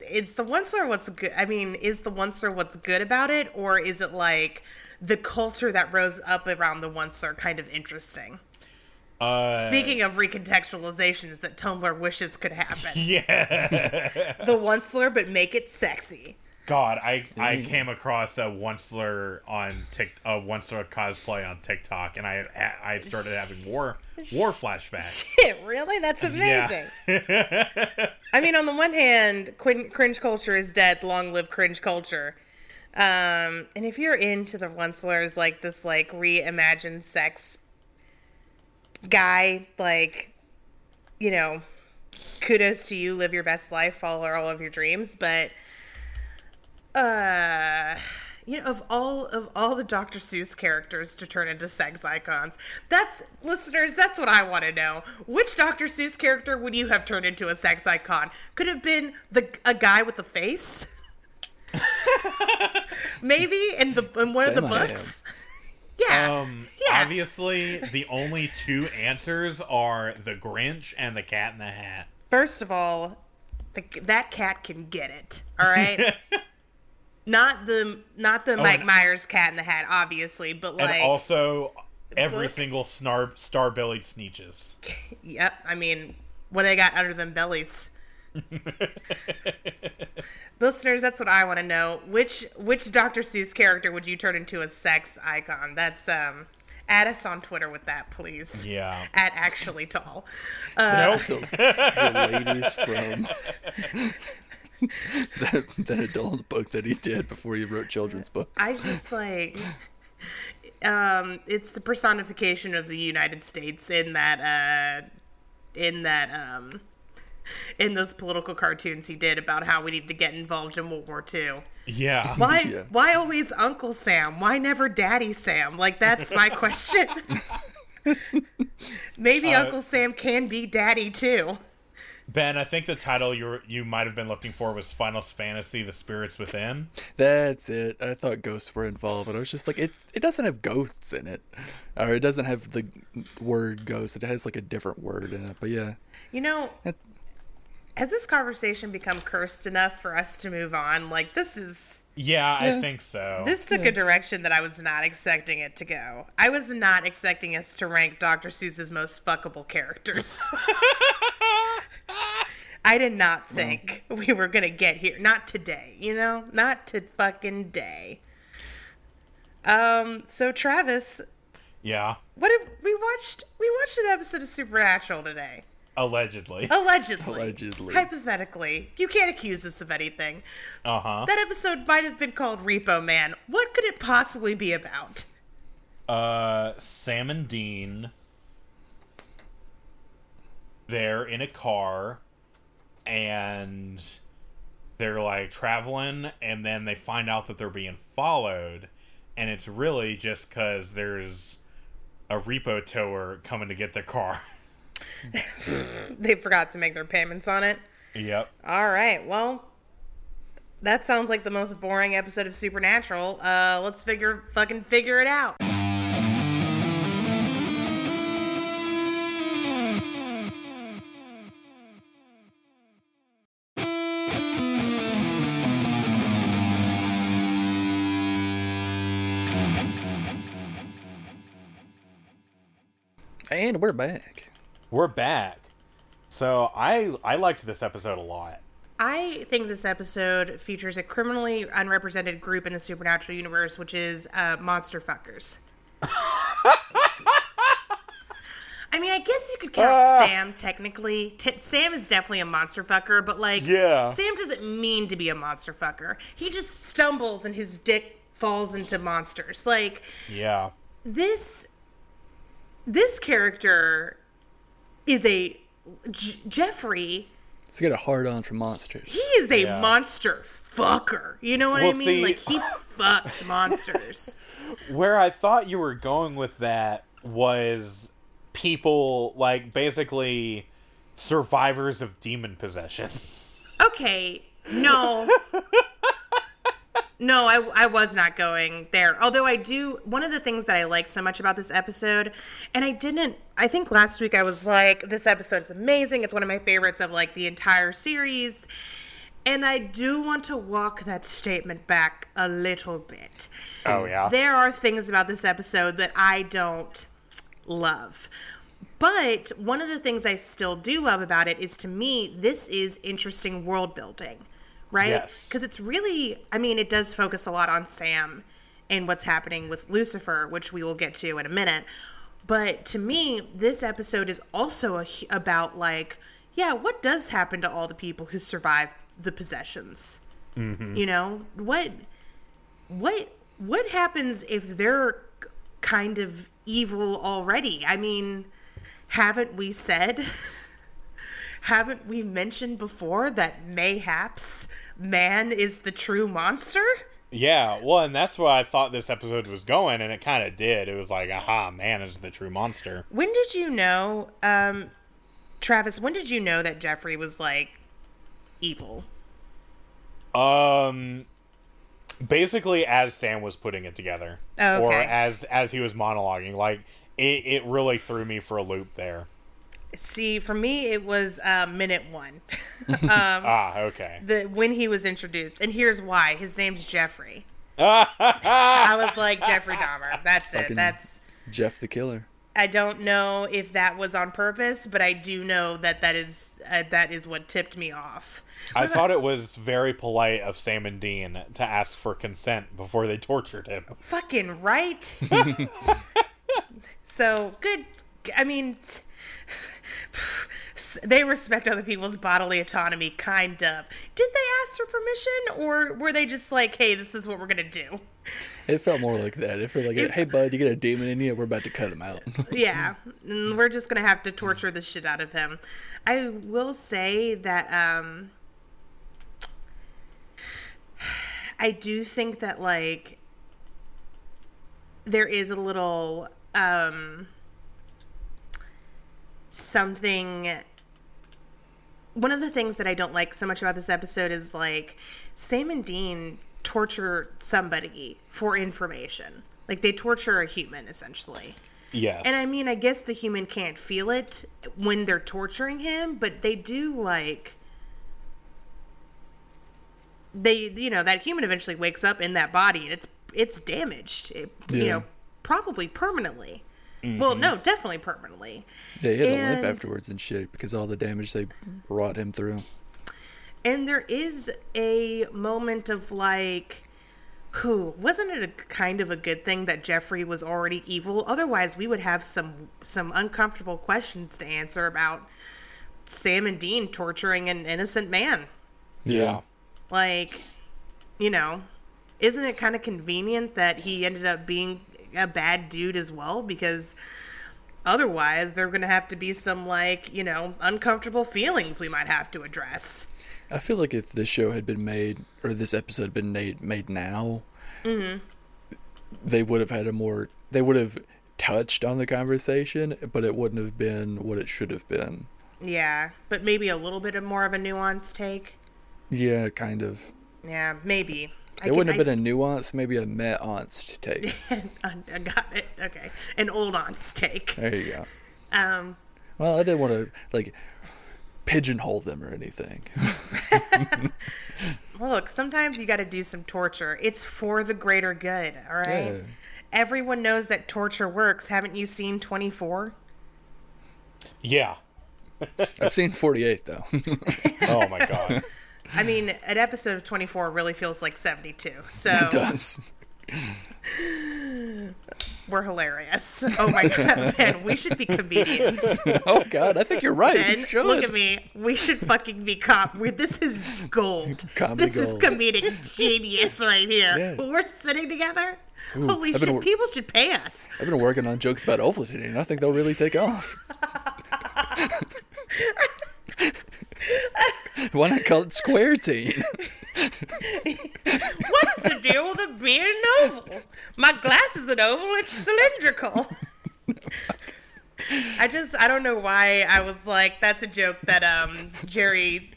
It's the Onceler what's good. I mean, is the Onceler what's good about it, or is it like the culture that rose up around the Onceler kind of interesting? Uh Speaking of recontextualizations that Tumblr wishes could happen, Yeah. the Onceler, but make it sexy. God, I I came across a Onceler on Tik a Onceler cosplay on TikTok, and I I started having war war flashbacks. Shit, really? That's amazing. Yeah. I mean, on the one hand, quin- cringe culture is dead. Long live cringe culture. Um, and if you're into the Oncelers, like this, like reimagined sex guy, like, you know, kudos to you. Live your best life, follow all of your dreams. But, uh, you know, of all of all the Dr. Seuss characters to turn into sex icons, that's listeners. That's what I want to know. Which Dr. Seuss character would you have turned into a sex icon? Could have been the a guy with a face. Maybe in the in one of the Sam I am. books. Yeah. Um, Yeah. obviously, the only two answers are the Grinch and the Cat in the Hat. First of all, the, that cat can get it. All right. not the not the Mike and- Myers cat in the hat, obviously, but And like, also, every book? single snar- star-bellied Sneetches. yep. I mean, what they got under them bellies. Listeners, that's what I want to know. Which which Dr. Seuss character would you turn into a sex icon? That's um, add us on Twitter with that, please. Yeah. At actually tall. Uh, Nope. The, the ladies from that, that adult book that he did before he wrote children's books. I just like um it's the personification of the United States in that uh in that um in those political cartoons he did about how we need to get involved in World War II. Yeah. Why Yeah. why always Uncle Sam? Why never Daddy Sam? Like that's my question. Maybe Uh, Uncle Sam can be daddy too. Ben, I think the title you were, you might have been looking for was Final Fantasy: The Spirits Within. That's it. I thought ghosts were involved, and I was just like, it. It doesn't have ghosts in it, or it doesn't have the word ghost. It has like a different word in it. But yeah, You know, It- has this conversation become cursed enough for us to move on? Like this is Yeah, I think so. This took a direction that I was not expecting it to go. I was not expecting us to rank Dr. Seuss's most fuckable characters. I did not think we were gonna get here. Not today, you know? Not to fucking day. Um, so Travis, yeah, what if we watched we watched an episode of Supernatural today. allegedly. Allegedly. Allegedly. Hypothetically. You can't accuse us of anything. Uh huh. That episode might have been called Repo Man. What could it possibly be about? Uh, Sam and Dean. They're in a car, and they're like traveling, and then they find out that they're being followed, and it's really just because there's a repo tower coming to get their car. They forgot to make their payments on it. yep. All right. Well, that sounds like the most boring episode of Supernatural. Uh, let's figure fucking figure it out. And we're back. We're back. So I I liked this episode a lot. I think this episode features a criminally unrepresented group in the supernatural universe, which is uh, monster fuckers. I mean, I guess you could count Ah. Sam technically. T- Sam is definitely a monster fucker, but like, Yeah. Sam doesn't mean to be a monster fucker. He just stumbles and his dick falls into monsters. Like Yeah. this, this character is a J- Jeffrey. Let's get a hard on for monsters. He is a Yeah. monster fucker. You know what I mean? see- like he fucks monsters. Where I thought you were going with that was people like basically survivors of demon possessions. Okay, no. No, I, I was not going there. Although I do, one of the things that I like so much about this episode, and I didn't, I think last week I was like, this episode is amazing. It's one of my favorites of like the entire series. And I do want to walk that statement back a little bit. Oh yeah. There are things about this episode that I don't love. But one of the things I still do love about it is to me, this is interesting world building, right? Yes. Because it's really, I mean, it does focus a lot on Sam and what's happening with Lucifer, which we will get to in a minute. But to me, this episode is also a, about, like, yeah, what does happen to all the people who survive the possessions? Mm-hmm. You know, what what what happens if they're kind of evil already? I mean, haven't we said haven't we mentioned before that mayhaps man is the true monster? Yeah, well, and that's where I thought this episode was going, and it kind of did. It was like, aha, man is the true monster. When did you know um Travis, when did you know that Jeffrey was like evil? Um, basically, as Sam was putting it together, Oh, or as as he was monologuing, like it, it really threw me for a loop there. See, for me it was uh, minute 1. ah, okay. the when he was introduced. And here's why. His name's Jeffrey. I was like Jeffrey Dahmer. That's it. That's Jeff the Killer. I don't know if that was on purpose, but I do know that that is uh, that is what tipped me off. I thought it was very polite of Sam and Dean to ask for consent before they tortured him. Fucking right. so good. I mean, t- they respect other people's bodily autonomy, kind of. Did they ask for permission, or were they just like, "Hey, this is what we're gonna do"? It felt more like that. It felt like, hey, bud, you got a demon in you. We're about to cut him out. yeah, and we're just gonna have to torture the shit out of him. I will say that um, I do think that like there is a little um something one of the things that I don't like so much about this episode is like Sam and Dean torture somebody for information. Like they torture a human essentially. Yes. And I mean, I guess the human can't feel it when they're torturing him, but they do like they you know, that human eventually wakes up in that body and it's it's damaged. It, You know, probably permanently. Well, mm-hmm. no, definitely permanently. Yeah, he had a limp afterwards and shit because all the damage they brought him through. And there is a moment of like, who wasn't it a kind of a good thing that Jeffrey was already evil? Otherwise, we would have some some uncomfortable questions to answer about Sam and Dean torturing an innocent man. yeah. Like, you know, isn't it kind of convenient that he ended up being a bad dude as well? Because otherwise, there are going to have to be some like, you know, uncomfortable feelings we might have to address. I feel like if this show had been made, or this episode had been made, made now, they would have had a more. They would have touched on the conversation, but it wouldn't have been what it should have been. Yeah, but maybe a little bit of more of a nuanced take. Yeah, kind of. Yeah, maybe. I It wouldn't have been a nuance, maybe a met-anced take. I got it. Okay, an old aunt's take. There you go. Um, Well, I didn't want to like pigeonhole them or anything. look, sometimes you got to do some torture. It's for the greater good. All right. Yeah. Everyone knows that torture works. Haven't you seen Twenty Four? Yeah. I've seen 48 though. Oh my god. I mean, an episode of 24 really feels like 72. So it does. we're hilarious. Oh my god, man, we should be comedians. Oh God, I think you're right. Ben, you look at me. We should fucking be cop. we this is gold. Comedy this gold. is comedic genius right here. Yeah. We're sitting together. Holy I've shit! wor- People should pay us. I've been working on jokes about Ovaltine, and I think they'll really take off. Why not call it Square Teen? What's the deal with it being an oval? My glass is an oval. It's cylindrical. I just I don't know why I was like that's a joke that um Jerry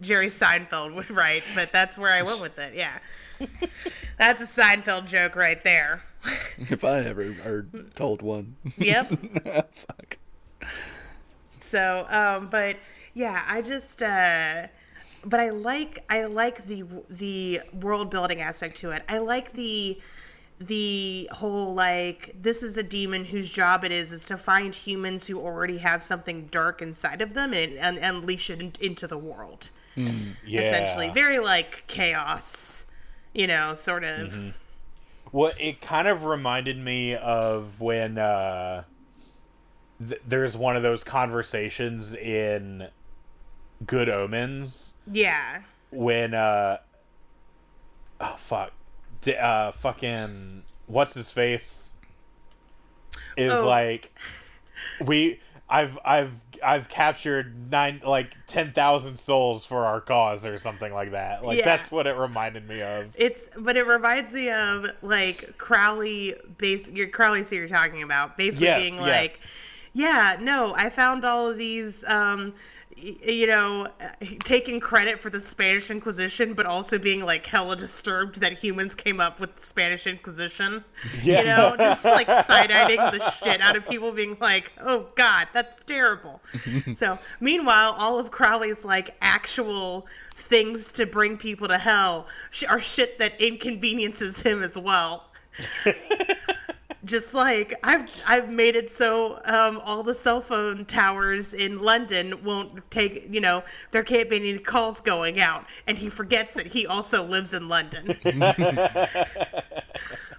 Jerry Seinfeld would write, but that's where I went with it. Yeah, that's a Seinfeld joke right there. if I ever heard told one. Yep. Fuck. So, um, but yeah, I just, uh, but I like, I like the the world building aspect to it. I like the the whole like this is a demon whose job it is is to find humans who already have something dark inside of them and, and unleash it in, into the world. Yeah. Essentially, very like chaos, you know, sort of. Well, it kind of reminded me of when uh, th- there's one of those conversations in Good Omens Yeah. when uh, oh fuck, D- uh, fucking what's his face is Oh. like we I've I've I've captured nine like ten thousand souls for our cause or something like that. Like Yeah. that's what it reminded me of. It's but it reminds me of like Crowley base your Crowley so you're talking about basically Yes, being yes. like yeah no I found all of these um you know uh, taking credit for the Spanish Inquisition but also being like hella disturbed that humans came up with the Spanish Inquisition. Yeah. you know just like side-eyeing the shit out of people being like oh god that's terrible. So meanwhile all of Crowley's like actual things to bring people to hell are shit that inconveniences him as well just like I've I've made it so um, all the cell phone towers in London won't take you know there can't be any calls going out, and he forgets that he also lives in London.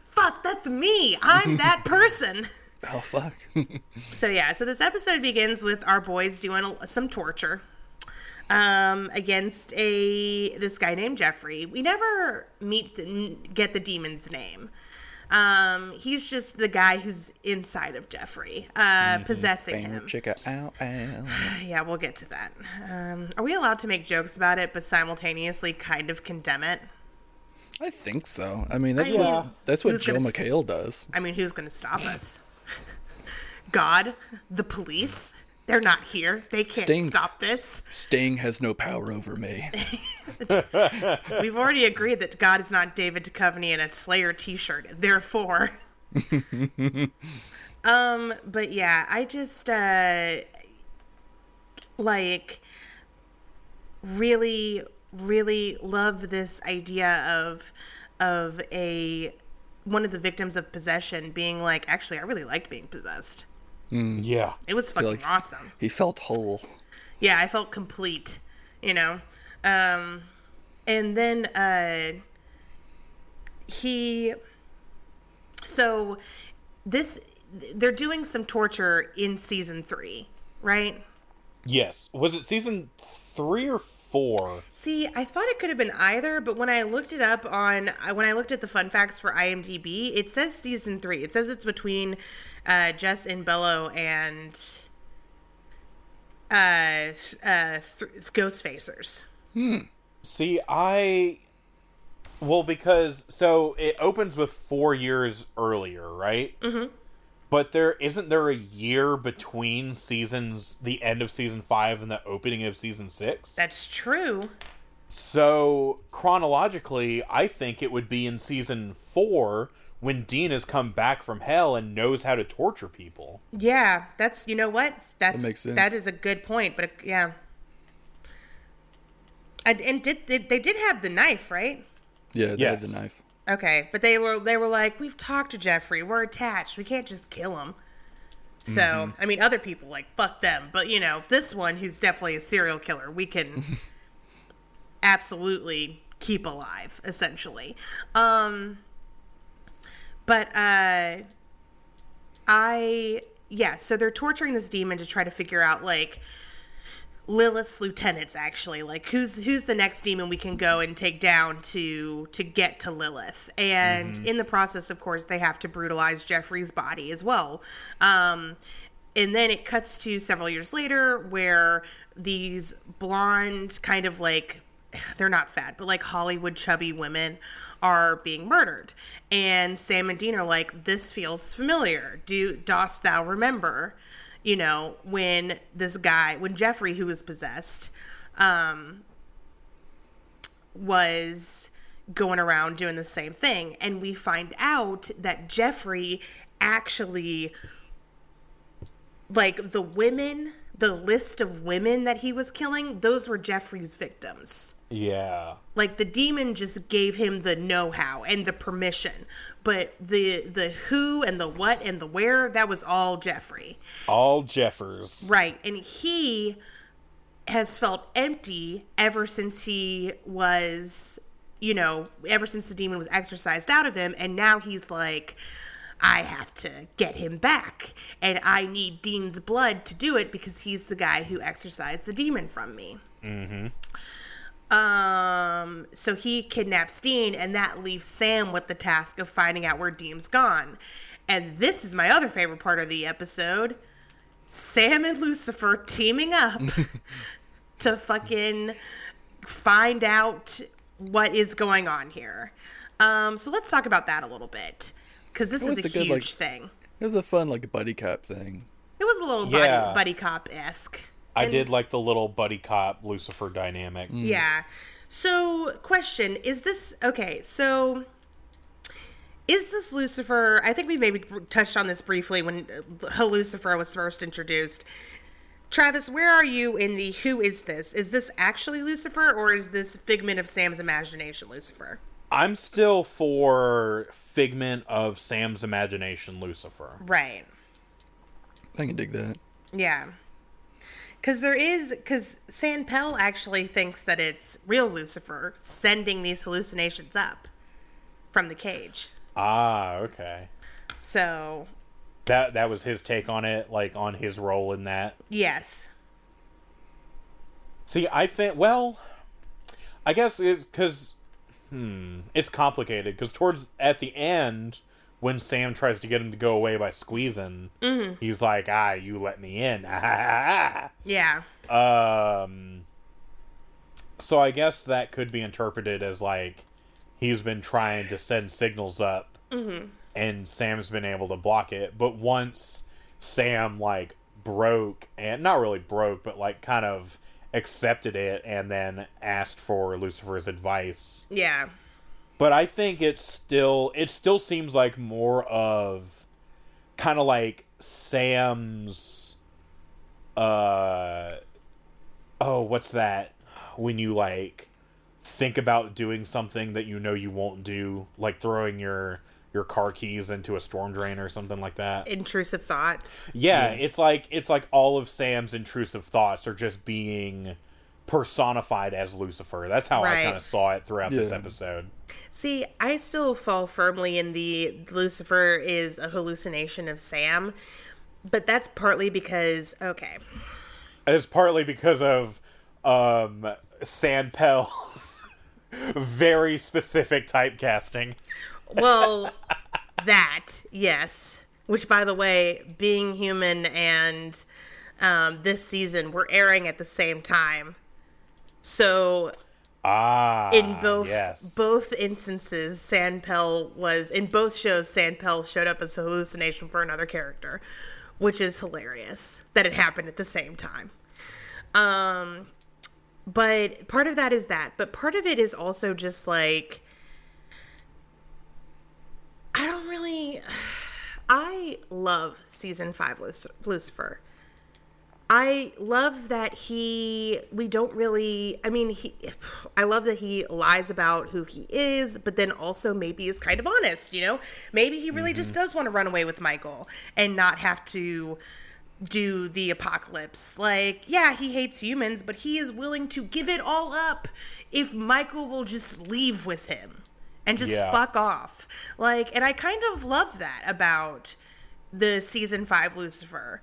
Fuck, that's me. I'm that person. Oh fuck. So yeah, so this episode begins with our boys doing a, some torture um, against a this guy named Jeffrey. We never meet the, get the demon's name. Um, he's just the guy who's inside of Jeffrey, uh, possessing Bang, him. chicka, ow, ow. Yeah, we'll get to that. Um, are we allowed to make jokes about it, but simultaneously kind of condemn it? I think so. I mean, that's I mean, what that's what Joel McHale does. I mean, who's going to stop us? God, the police. They're not here. They can't Sting. stop this. Sting has no power over me. We've already agreed that God is not David Duchovny in a Slayer T-shirt. Therefore, um, but yeah, I just uh, like really, really love this idea of of a one of the victims of possession being like, actually, I really liked being possessed. Yeah. It was fucking like- awesome. he felt whole. yeah i felt complete you know um and then uh he so this they're doing some torture in season three right Yes. Was it season three or four? see i thought it could have been either but when i looked it up on when i looked at the fun facts for imdb it says season three it says it's between uh jus in bello and uh uh th- ghostfacers Hmm. See, I. Well, because. So it opens with four years earlier, right? Mm-hmm. But there isn't there a year between seasons, the end of season five and the opening of season six? that's true So chronologically, I think it would be in season four when Dean has come back from hell and knows how to torture people. Yeah, that's you know what that's That makes sense. that is a good point, but yeah. And, and did they, they did have the knife, right? Yeah, they had the knife. Okay, but they were they were like, we've talked to Jeffrey, we're attached, we can't just kill him. So, I mean, other people, like, fuck them. But, you know, this one, who's definitely a serial killer, we can absolutely keep alive, essentially. Um, but, uh, I, yeah, so they're torturing this demon to try to figure out, like, Lilith's lieutenants actually. Like who's who's the next demon we can go and take down to to get to Lilith? And in the process of course they have to brutalize Jeffrey's body as well. Um and then it cuts to several years later where these blonde kind of like they're not fat but like Hollywood chubby women are being murdered and Sam and Dean are like this feels familiar do dost thou remember you know, when this guy, when Jeffrey, who was possessed, um, was going around doing the same thing. And we find out that Jeffrey actually, like, the women, the list of women that he was killing, those were Jeffrey's victims. Yeah. Like the demon just gave him the know-how and the permission, but the the who and the what and the where that was all Jeffrey. All Jeffers. Right. And he has felt empty ever since he was, you know, ever since the demon was exorcised out of him. And now he's like, I have to get him back. And I need Dean's blood to do it because he's the guy who exorcised the demon from me. Mm-hmm. Um, so he kidnaps Dean, and that leaves Sam with the task of finding out where Dean's gone. And this is my other favorite part of the episode. Sam and Lucifer teaming up to fucking find out what is going on here. Um, so let's talk about that a little bit because this It is was a a good, huge like- thing. It was a fun like buddy cop thing. It was a little buddy, Yeah. buddy cop esque. I did like the little buddy cop Lucifer dynamic. Yeah. So, question is this okay? So, is this Lucifer? I think we maybe touched on this briefly when uh, Lucifer was first introduced. Travis, where are you in the who is this? Is this actually Lucifer or is this figment of Sam's imagination, Lucifer? I'm still for figment of Sam's imagination, Lucifer. Right. I can dig that. Yeah. Because there is, because Sanpel actually thinks that it's real Lucifer sending these hallucinations up from the cage. Ah, okay. So, That that was his take on it, like on his role in that. yes. See, I think well, I guess it's because hmm, it's complicated because towards at the end when Sam tries to get him to go away by squeezing, he's like, "Ah, you let me in." Yeah. um, so I guess that could be interpreted as like he's been trying to send signals up, and Sam's been able to block it. But once Sam like broke and not really broke, but like kind of accepted it and then asked for Lucifer's advice. Yeah. But I think it's still it still seems like more of kind of like Sam's uh oh, what's that? When you like think about doing something that you know you won't do, like throwing your your car keys into a storm drain or something like that. Intrusive thoughts. Yeah, it's like it's like all of Sam's intrusive thoughts are just being personified as Lucifer. That's how I kind of saw it throughout this episode. See, I still fall firmly in the Lucifer is a hallucination of Sam, but that's partly because, okay, It's partly because of um Sandpel's very specific typecasting. Well, that, yes. Which, by the way, being human and um, this season were airing at the same time. So Ah, in both yes. both instances, Sandpel was in both shows. Sandpel showed up as a hallucination for another character, which is hilarious that it happened at the same time. Um, but part of that is that, but part of it is also just like I don't really. I love season five Luc- Lucifer. I love that he we don't really I mean he I love that he lies about who he is, but then also maybe is kind of honest, you know? Maybe he really just mm-hmm. does want to run away with Michael and not have to do the apocalypse. Like, yeah, he hates humans, but he is willing to give it all up if Michael will just leave with him and just Yeah. fuck off. Like, and I kind of love that about the season 5 Lucifer.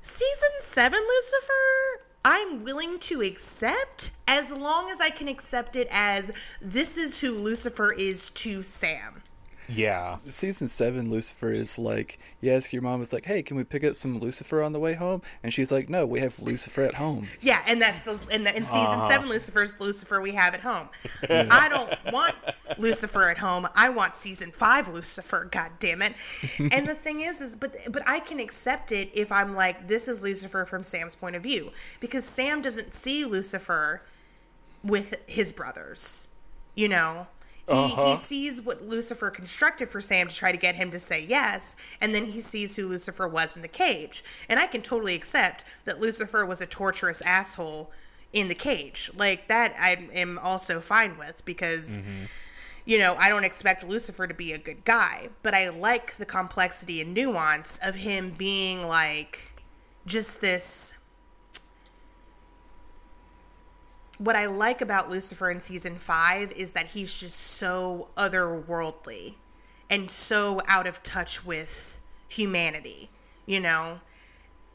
Season 7 Lucifer, I'm willing to accept as long as I can accept it as this is who Lucifer is to Sam. Yeah. Season seven, Lucifer is like, yes, your mom, it's like, hey, can we pick up some Lucifer on the way home? And she's like, no, we have Lucifer at home. Yeah, and that's the in, the, in season Uh-huh. seven, Lucifer's Lucifer we have at home. I don't want Lucifer at home. I want season five Lucifer. God damn it! And the thing is, is but but I can accept it if I'm like, this is Lucifer from Sam's point of view because Sam doesn't see Lucifer with his brothers. You know. He, Uh-huh. he sees what Lucifer constructed for Sam to try to get him to say yes, and then he sees who Lucifer was in the cage. And I can totally accept that Lucifer was a torturous asshole in the cage. Like, that I am also fine with because, you know, I don't expect Lucifer to be a good guy, but I like the complexity and nuance of him being like just this what I like about Lucifer in season five is that he's just so otherworldly and so out of touch with humanity, you know?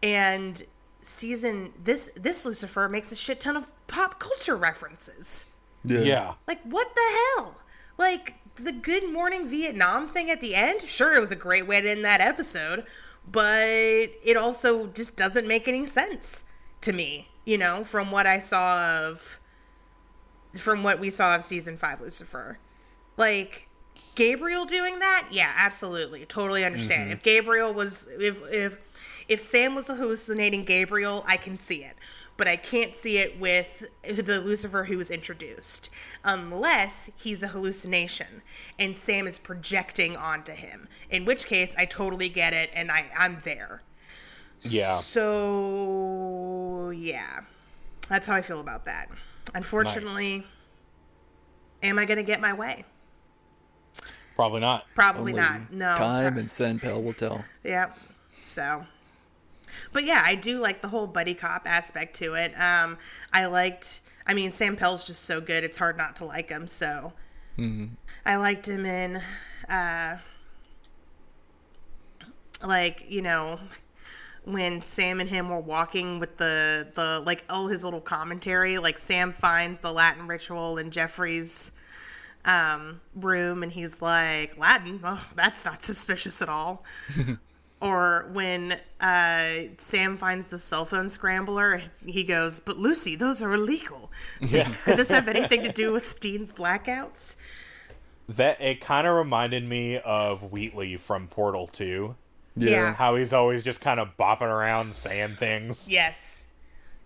And season this this Lucifer makes a shit ton of pop culture references. Yeah. yeah. Like what the hell? Like the good morning Vietnam thing at the end, sure it was a great way to end that episode, but it also just doesn't make any sense to me, you know, from what I saw of from what we saw of season 5 Lucifer. Like Gabriel doing that? Yeah, absolutely. Totally understand. Mm-hmm. If Gabriel was if if if Sam was hallucinating Gabriel, I can see it. But I can't see it with the Lucifer who was introduced. Unless he's a hallucination and Sam is projecting onto him. In which case I totally get it and I, I'm there. Yeah. So yeah. That's how I feel about that. Unfortunately, am I gonna get my way? Probably not. Probably Only not. No. Time and Sandpel will tell. Yep. So, but yeah, I do like the whole buddy cop aspect to it. Um, I liked. I mean, Sam Pell's just so good; it's hard not to like him. So, I liked him in, uh, like you know, when Sam and him were walking with the the like all his little commentary. Like Sam finds the Latin ritual in Jeffrey's um, room and he's like, Latin? Oh, that's not suspicious at all. or when uh, Sam finds the cell phone scrambler, he goes, But Lucy, those are illegal. Yeah. Could this have anything to do with Dean's blackouts? that it kind of reminded me of Wheatley from Portal 2. Yeah. How he's always just kind of bopping around saying things. Yes.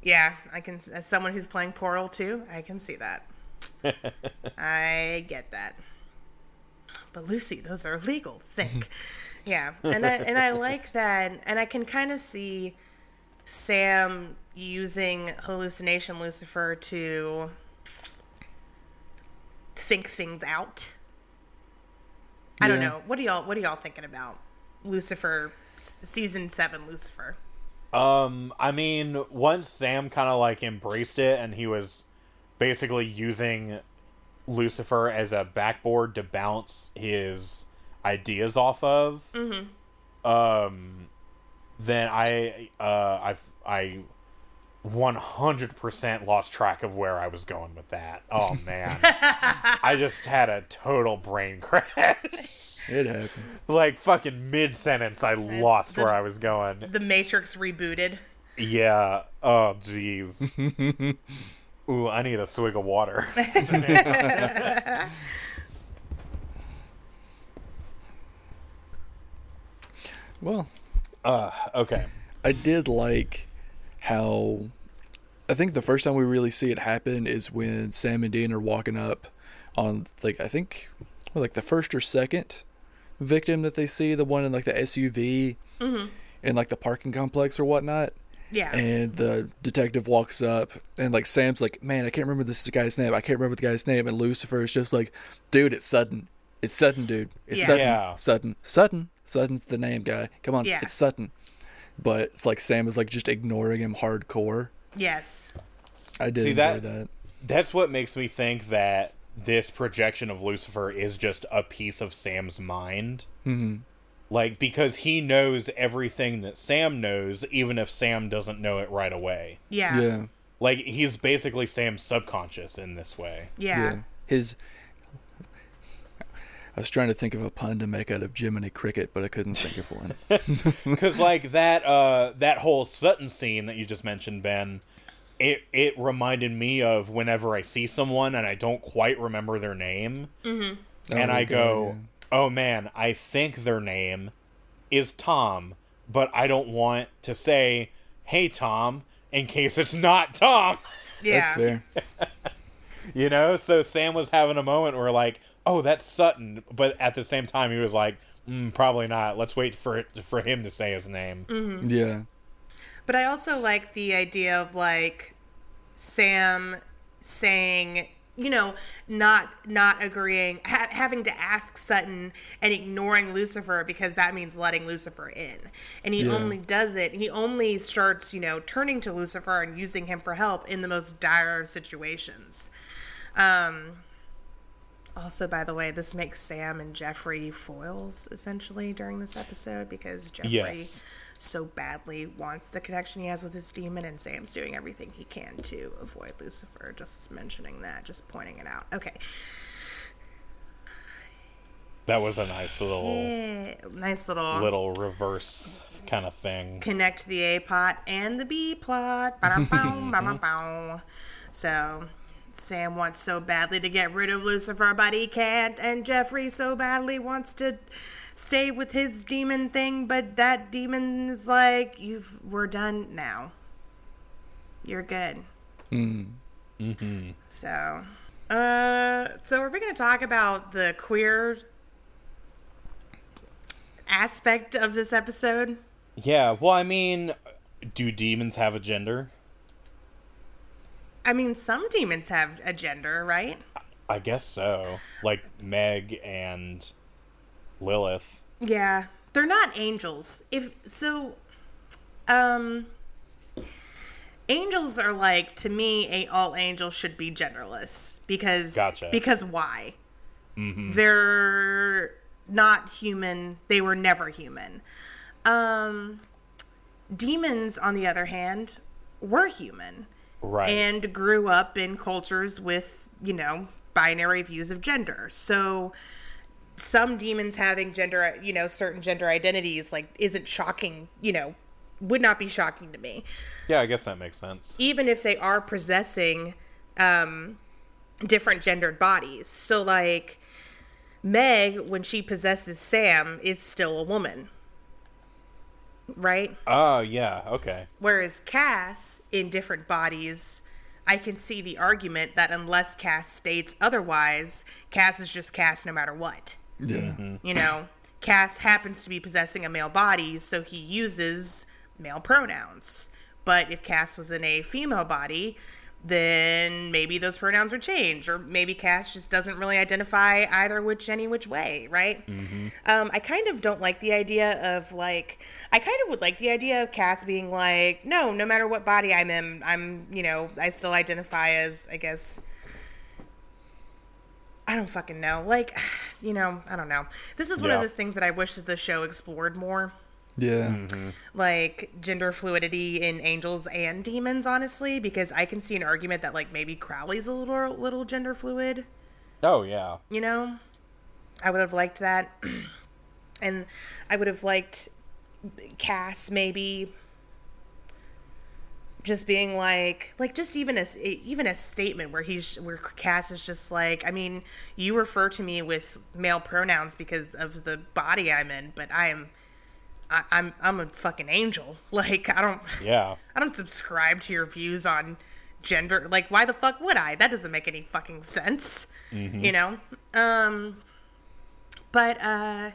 Yeah, I can, as someone who's playing Portal 2, I can see that. I get that. But Lucy, those are illegal. Think. yeah, and I and I like that, and I can kind of see Sam using hallucination Lucifer to think things out. I don't Yeah. know. What do y'all What are y'all thinking about Lucifer s- season seven? Lucifer. Um, I mean, once Sam kind of like embraced it and he was basically using Lucifer as a backboard to bounce his ideas off of, um, then I, uh, I, I 100% lost track of where I was going with that. Oh man. I just had a total brain crash. It happens. like fucking mid sentence, I lost the- where I was going. The Matrix rebooted. Yeah. Oh, jeez. Ooh, I need a swig of water. Well, uh okay. I did like how I think the first time we really see it happen is when Sam and Dean are walking up on like I think well, like the first or second victim that they see, the one in like the SUV mm-hmm. in like the parking complex or whatnot. Yeah. And the detective walks up, and like Sam's like, "Man, I can't remember this guy's name. I can't remember the guy's name." And Lucifer is just like, "Dude, it's Sutton. It's Sutton, dude. It's Yeah. Sutton. Yeah. Sutton. Sutton. Sutton's the name, guy. Come on, Yeah. it's Sutton." But it's like Sam is like just ignoring him hardcore. yes. I did See, enjoy that- that. That's what makes me think that this projection of Lucifer is just a piece of Sam's mind. hmm Like, because he knows everything that Sam knows, even if Sam doesn't know it right away. Yeah. Yeah. Yeah. Like, he's basically Sam's subconscious in this way. Yeah. His. I was trying to think of a pun to make out of Jiminy Cricket, but I couldn't think of one. Because, like, that, uh, that whole Sutton scene that you just mentioned, Ben, it, it reminded me of whenever I see someone and I don't quite remember their name. and Oh, I God, go, yeah. "Oh man, I think their name is Tom, but I don't want to say, "Hey Tom," in case it's not Tom." Yeah. That's fair. You know, so Sam was having a moment where like, "Oh, that's Sutton," but at the same time he was like, mm, "Probably not. Let's wait for it, for him to say his name." Mm. Yeah. But I also like the idea of like Sam saying, you know, not not agreeing, ha- having to ask Sutton and ignoring Lucifer because that means letting Lucifer in. And he Yeah. only does it. He only starts, you know, turning to Lucifer and using him for help in the most dire of situations. Um also, by the way, this makes Sam and Jeffrey foils essentially during this episode because Jeffrey Yes. so badly wants the connection he has with his demon, and Sam's doing everything he can to avoid Lucifer. Just mentioning that, just pointing it out. Okay. That was a nice little Eh, nice little, little reverse kind of thing. connect the A plot and the B plot. So. Sam wants so badly to get rid of Lucifer, but he can't, and Jeffrey so badly wants to stay with his demon thing, but that demon is like, "You've we're done now. You're good." Mm. So, uh, so are we going to talk about the queer aspect of this episode? Yeah, well, I mean, do demons have a gender? I mean, some demons have a gender, right? I guess so. Like Meg and Lilith. Yeah, they're not angels. If so, um, angels are like to me, a all angels should be genderless because Gotcha. because why? They're not human. They were never human. Um, demons, on the other hand, were human Right. and grew up in cultures with, you know, binary views of gender. So some demons having gender, you know, certain gender identities like isn't shocking, you know, would not be shocking to me. yeah, I guess that makes sense. Even if they are possessing um different gendered bodies. So like Meg when she possesses Sam is still a woman. Right? Oh, yeah, okay. Whereas Cass, in different bodies, I can see the argument that unless Cass states otherwise, Cass is just Cass no matter what. Yeah. Mm-hmm. You know, Cass happens to be possessing a male body, so he uses male pronouns. But if Cass was in a female body, then maybe those pronouns would change, or maybe Cass just doesn't really identify either which any which way, right? Um, I kind of don't like the idea of like, I kind of would like the idea of Cass being like, no, no matter what body I'm in, I'm, you know, I still identify as, I guess, I don't fucking know. Like, you know, I don't know. This is one of those things that I wish that the show explored more. Yeah. Mm-hmm. Like gender fluidity in angels and demons, honestly, because I can see an argument that like maybe Crowley's a little little gender fluid. Oh, yeah. You know, I would have liked that, and I would have liked Cass maybe just being like like just even a even a statement where he's where Cass is just like I mean you refer to me with male pronouns because of the body I'm in but I am I, I'm I'm a fucking angel like I don't Yeah. I don't subscribe to your views on gender. Like, why the fuck would I? That doesn't make any fucking sense. You know? Um, but, uh,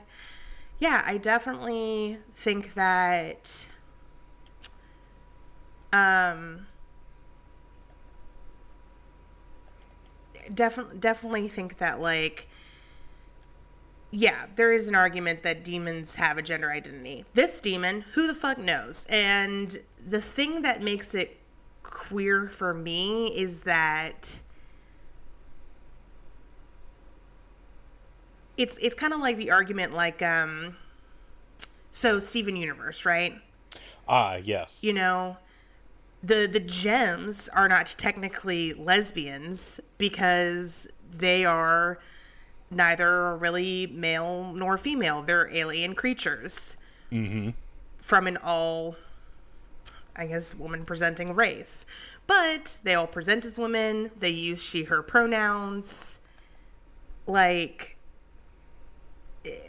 yeah, I definitely think that Um, definitely, definitely think that like, yeah, there is an argument that demons have a gender identity. This demon, who the fuck knows? And the thing that makes it queer for me is that it's it's kind of like the argument like um so Steven Universe, right? Ah, yes. You know, the the gems are not technically lesbians because they are neither really male nor female. They're alien creatures mm-hmm. from an all, I guess, woman presenting race. But they all present as women. They use she, her pronouns. Like,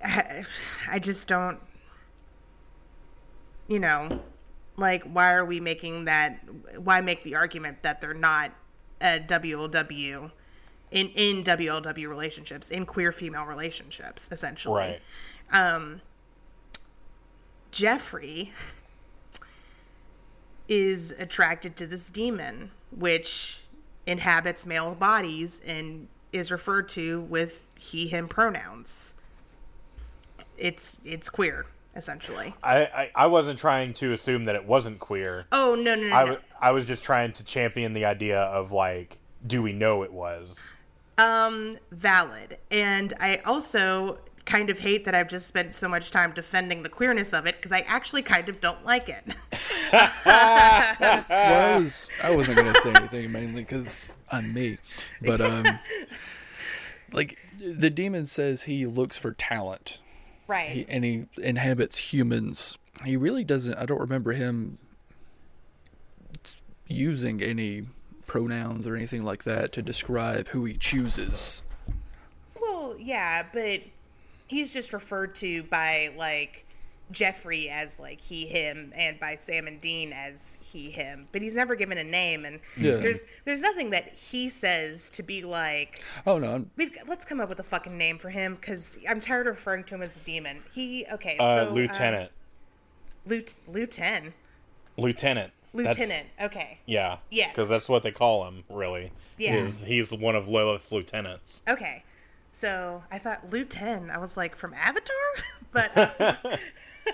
I, I just don't, you know, like, why are we making that? Why make the argument that they're not a WLW? In in WLW relationships, in queer female relationships, essentially. Right. Um, Jeffrey is attracted to this demon, which inhabits male bodies and is referred to with he him pronouns. It's it's queer essentially. I, I, I wasn't trying to assume that it wasn't queer. Oh no no no! I, no. I was just trying to champion the idea of like, do we know it was? Um, valid. And I also kind of hate that I've just spent so much time defending the queerness of it because I actually kind of don't like it. well, I was I wasn't gonna say anything mainly because I'm me, but um, like the demon says he looks for talent, right. he, and he inhabits humans. He really doesn't. I don't remember him using any pronouns or anything like that to describe who he chooses. well, yeah, but he's just referred to by like Jeffrey as like he him and by Sam and Dean as he him. But he's never given a name and Yeah. there's there's nothing that he says to be like Oh no, we've got, let's come up with a fucking name for him cuz I'm tired of referring to him as a demon. He okay, Uh, so lieutenant. uh, Lieutenant lieutenant. That's- Lieutenant. Okay. yeah. Yes. Because that's what they call him, really. Yeah. Is he's one of Lilith's lieutenants. Okay. So I thought Lieutenant. I was like from Avatar, but uh,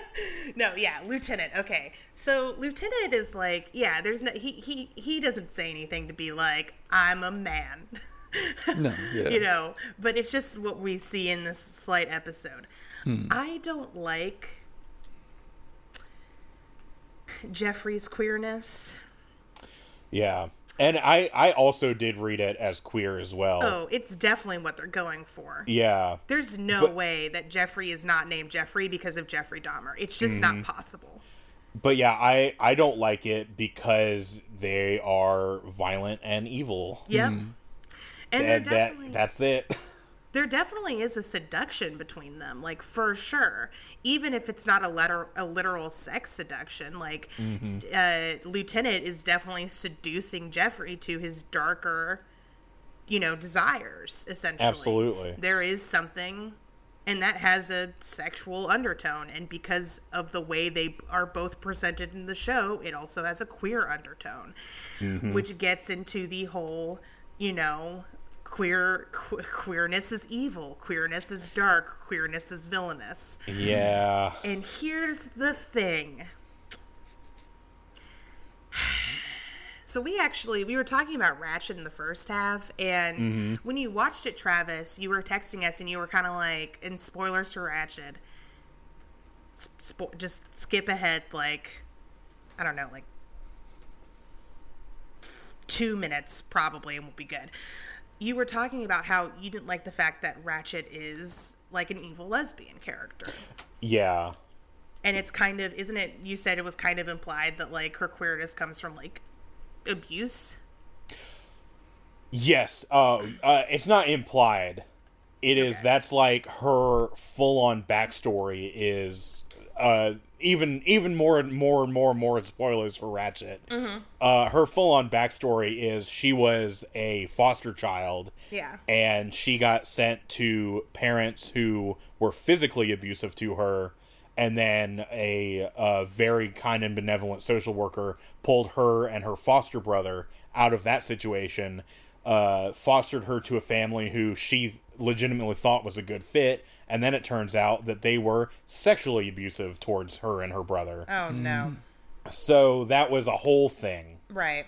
no, yeah, Lieutenant. Okay. So Lieutenant is like, yeah. There's no he he he doesn't say anything to be like I'm a man. no, yeah. you know, but it's just what we see in this slight episode. I don't like Jeffrey's queerness. Yeah. And I, I also did read it as queer as well. Oh, it's definitely what they're going for. Yeah. There's no But- way that Jeffrey is not named Jeffrey because of Jeffrey Dahmer. It's just not Mm-hmm. possible. But yeah, I, I don't like it because they are violent and evil. Yep. Mm-hmm. And there That, definitely that that's it. there definitely is a seduction between them, like for sure. Even if it's not a letter a literal sex seduction, like Mm-hmm. uh, Lieutenant is definitely seducing Jeffrey to his darker, you know, desires. Essentially, Absolutely. there is something and that has a sexual undertone and because of the way they are both presented in the show it also has a queer undertone which gets into the whole you know queer que- queerness is evil queerness is dark queerness is villainous. Yeah. and here's the thing. So we actually we were talking about Ratched in the first half and mm-hmm. when you watched it travis you were texting us and you were kind of like in spoilers for Ratched spo- just skip ahead like i don't know like two minutes probably and we'll be good you were talking about how you didn't like the fact that Ratched is like an evil lesbian character Yeah. and it's kind of isn't it you said it was kind of implied that like her queerness comes from like abuse Yes. Uh, uh, it's not implied. It is. Okay. That's like her full-on backstory is uh, even even more and more and more and more spoilers for Ratched. Uh, her full-on backstory is she was a foster child. Yeah. And she got sent to parents who were physically abusive to her, and then a, a very kind and benevolent social worker pulled her and her foster brother out of that situation, uh, fostered her to a family who she legitimately thought was a good fit, and then it turns out that they were sexually abusive towards her and her brother. Oh no. So that was a whole thing. Right.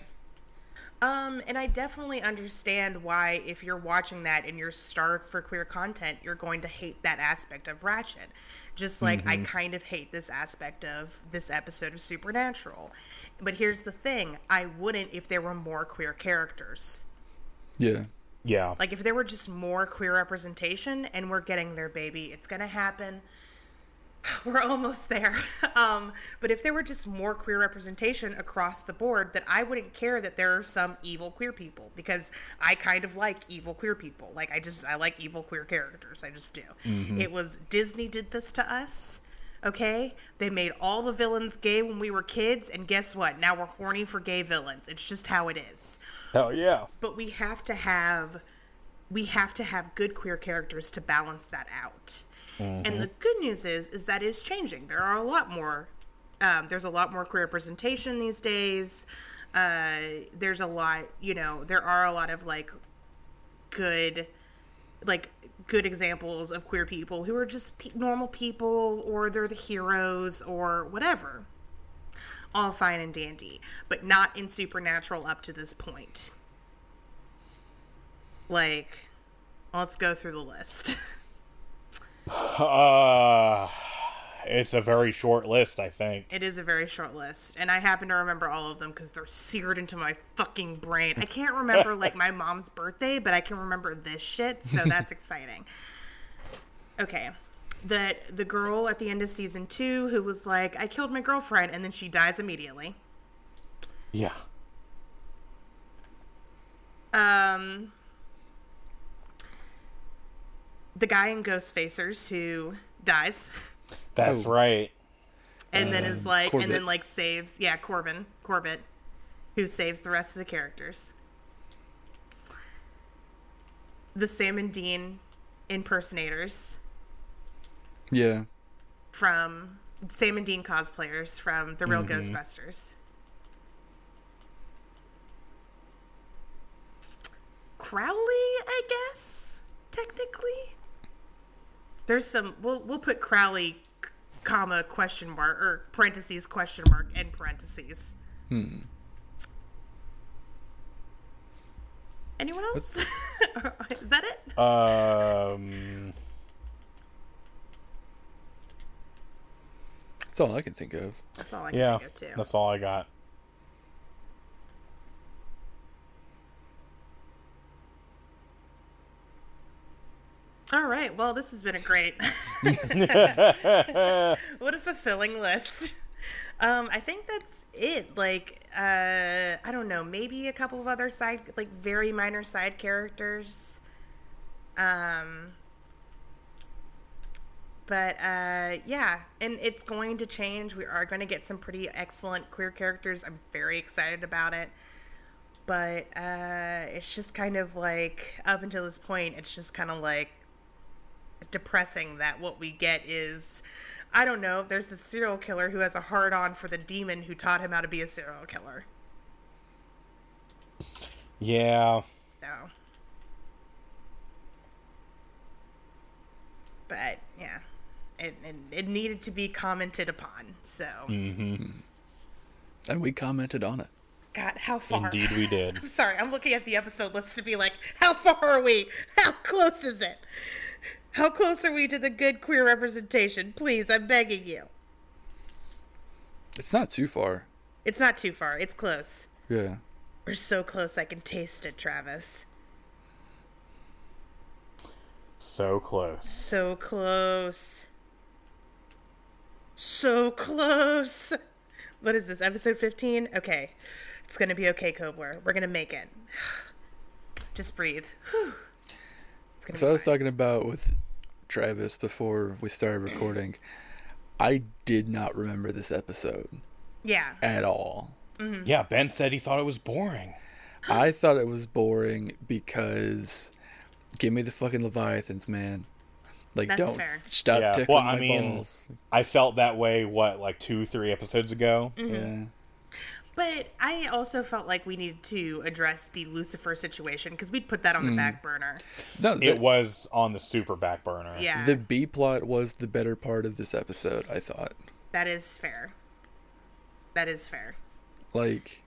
Um, and I definitely understand why, if you're watching that and you're starved for queer content, you're going to hate that aspect of Ratched. Just like I kind of hate this aspect of this episode of Supernatural. But here's the thing I wouldn't if there were more queer characters. Yeah. Yeah. Like, if there were just more queer representation, and we're getting there, baby, it's gonna happen. We're almost there. Um, but if there were just more queer representation across the board, that I wouldn't care that there are some evil queer people because I kind of like evil queer people. Like I just I like evil queer characters. I just do. It was Disney did this to us. Okay, they made all the villains gay when we were kids, and guess what? Now we're horny for gay villains. It's just how it is Hell yeah. but we have to have we have to have good queer characters to balance that out and the good news is is that is changing there are a lot more um, there's a lot more queer representation these days uh, there's a lot you know there are a lot of like good like good examples of queer people who are just pe- normal people or they're the heroes or whatever. All fine and dandy but not in supernatural up to this point. Like let's go through the list. Uh, it's a very short list, I think. it is a very short list and i happen to remember all of them because they're seared into my fucking brain. I can't remember like my mom's birthday but i can remember this shit so that's exciting. Okay. That the girl at the end of season two who was like i killed my girlfriend and then she dies immediately. Yeah. um the guy in ghostfacers who dies That's Oh. right. and then is Um, like and then like saves yeah corbin corbett who saves the rest of the characters the sam and dean impersonators Yeah. from sam and dean cosplayers from the real ghostbusters crowley i guess technically there's some we'll, we'll put crowley c- comma question mark or parentheses question mark and parentheses Hmm. anyone else is that it Um, That's all I can think of. that's all i can yeah, think of too that's all I got. All right. Well, this has been a great. what a fulfilling list. Um, I think that's it. Like, uh, I don't know, maybe a couple of other side, like very minor side characters. Um, but uh, yeah, and it's going to change. We are going to get some pretty excellent queer characters. I'm very excited about it. But uh, it's just kind of like up until this point, it's just kind of like depressing that what we get is I don't know, there's a serial killer who has a hard on for the demon who taught him how to be a serial killer. Yeah. So But yeah. It, it, it needed to be commented upon. So mm-hmm. And we commented on it. God, how far? Indeed, we did. I'm sorry, I'm looking at the episode list to be like, how far are we? How close is it? How close are we to the good queer representation? Please, I'm begging you. It's not too far. It's not too far. It's close. Yeah. We're so close I can taste it, Travis. So close. So close. So close. What is this? Episode 15? Okay. It's going to be okay, Kobler. We're going to make it. Just breathe. Whew. It's So I was talking about with Travis before we started recording. I did not remember this episode Yeah. at all. Yeah, Ben said he thought it was boring. I thought it was boring because give me the fucking Leviathans, man. Like, That's don't fair. stop Yeah, tickling well, my I mean- balls. I felt that way. What, like two, three episodes ago? Mm-hmm. Yeah. But I also felt like we needed to address the Lucifer situation because we'd put that on the Mm. back burner. No, the, It was on the super back burner. Yeah, the B plot was the better part of this episode. I thought. that is fair. That is fair. like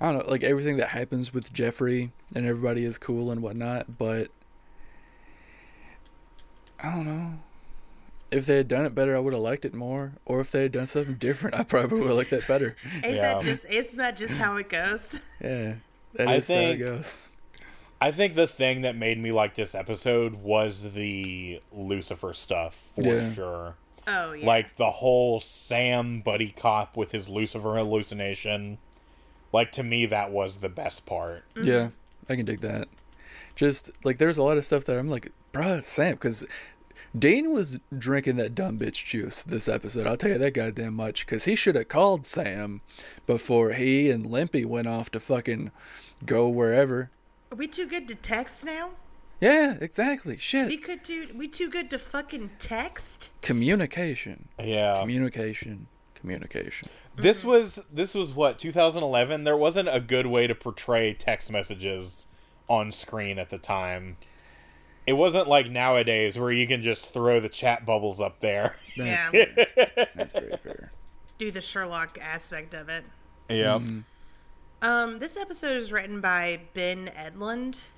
I don't know, like everything that happens with Jeffrey and everybody is cool and whatnot, but I don't know. If they had done it better, I would have liked it more. Or if they had done something different, I probably would have liked that better. Ain't Yeah. that just isn't that just how it goes? Yeah, that I is how it think- goes. I think the thing that made me like this episode was the Lucifer stuff for Yeah. sure. Oh yeah. Like the whole Sam buddy cop with his Lucifer hallucination. Like to me, that was the best part. Mm-hmm. Yeah, I can dig that. Just like there's a lot of stuff that I'm like, bruh, Sam, because Dean was drinking that dumb bitch juice this episode. I'll tell you that goddamn much. Because he should have called Sam before he and Limpy went off to fucking go wherever. Are we too good to text now? Yeah, exactly. Shit. We could do. We too good to fucking text? Communication. Yeah. Communication. Communication. This mm-hmm. was this was what 2011. There wasn't a good way to portray text messages on screen at the time. It wasn't like nowadays where you can just throw the chat bubbles up there. That's, Yeah. that's very fair. Do the Sherlock aspect of it. yep. Um, this episode is written by Ben Edlund,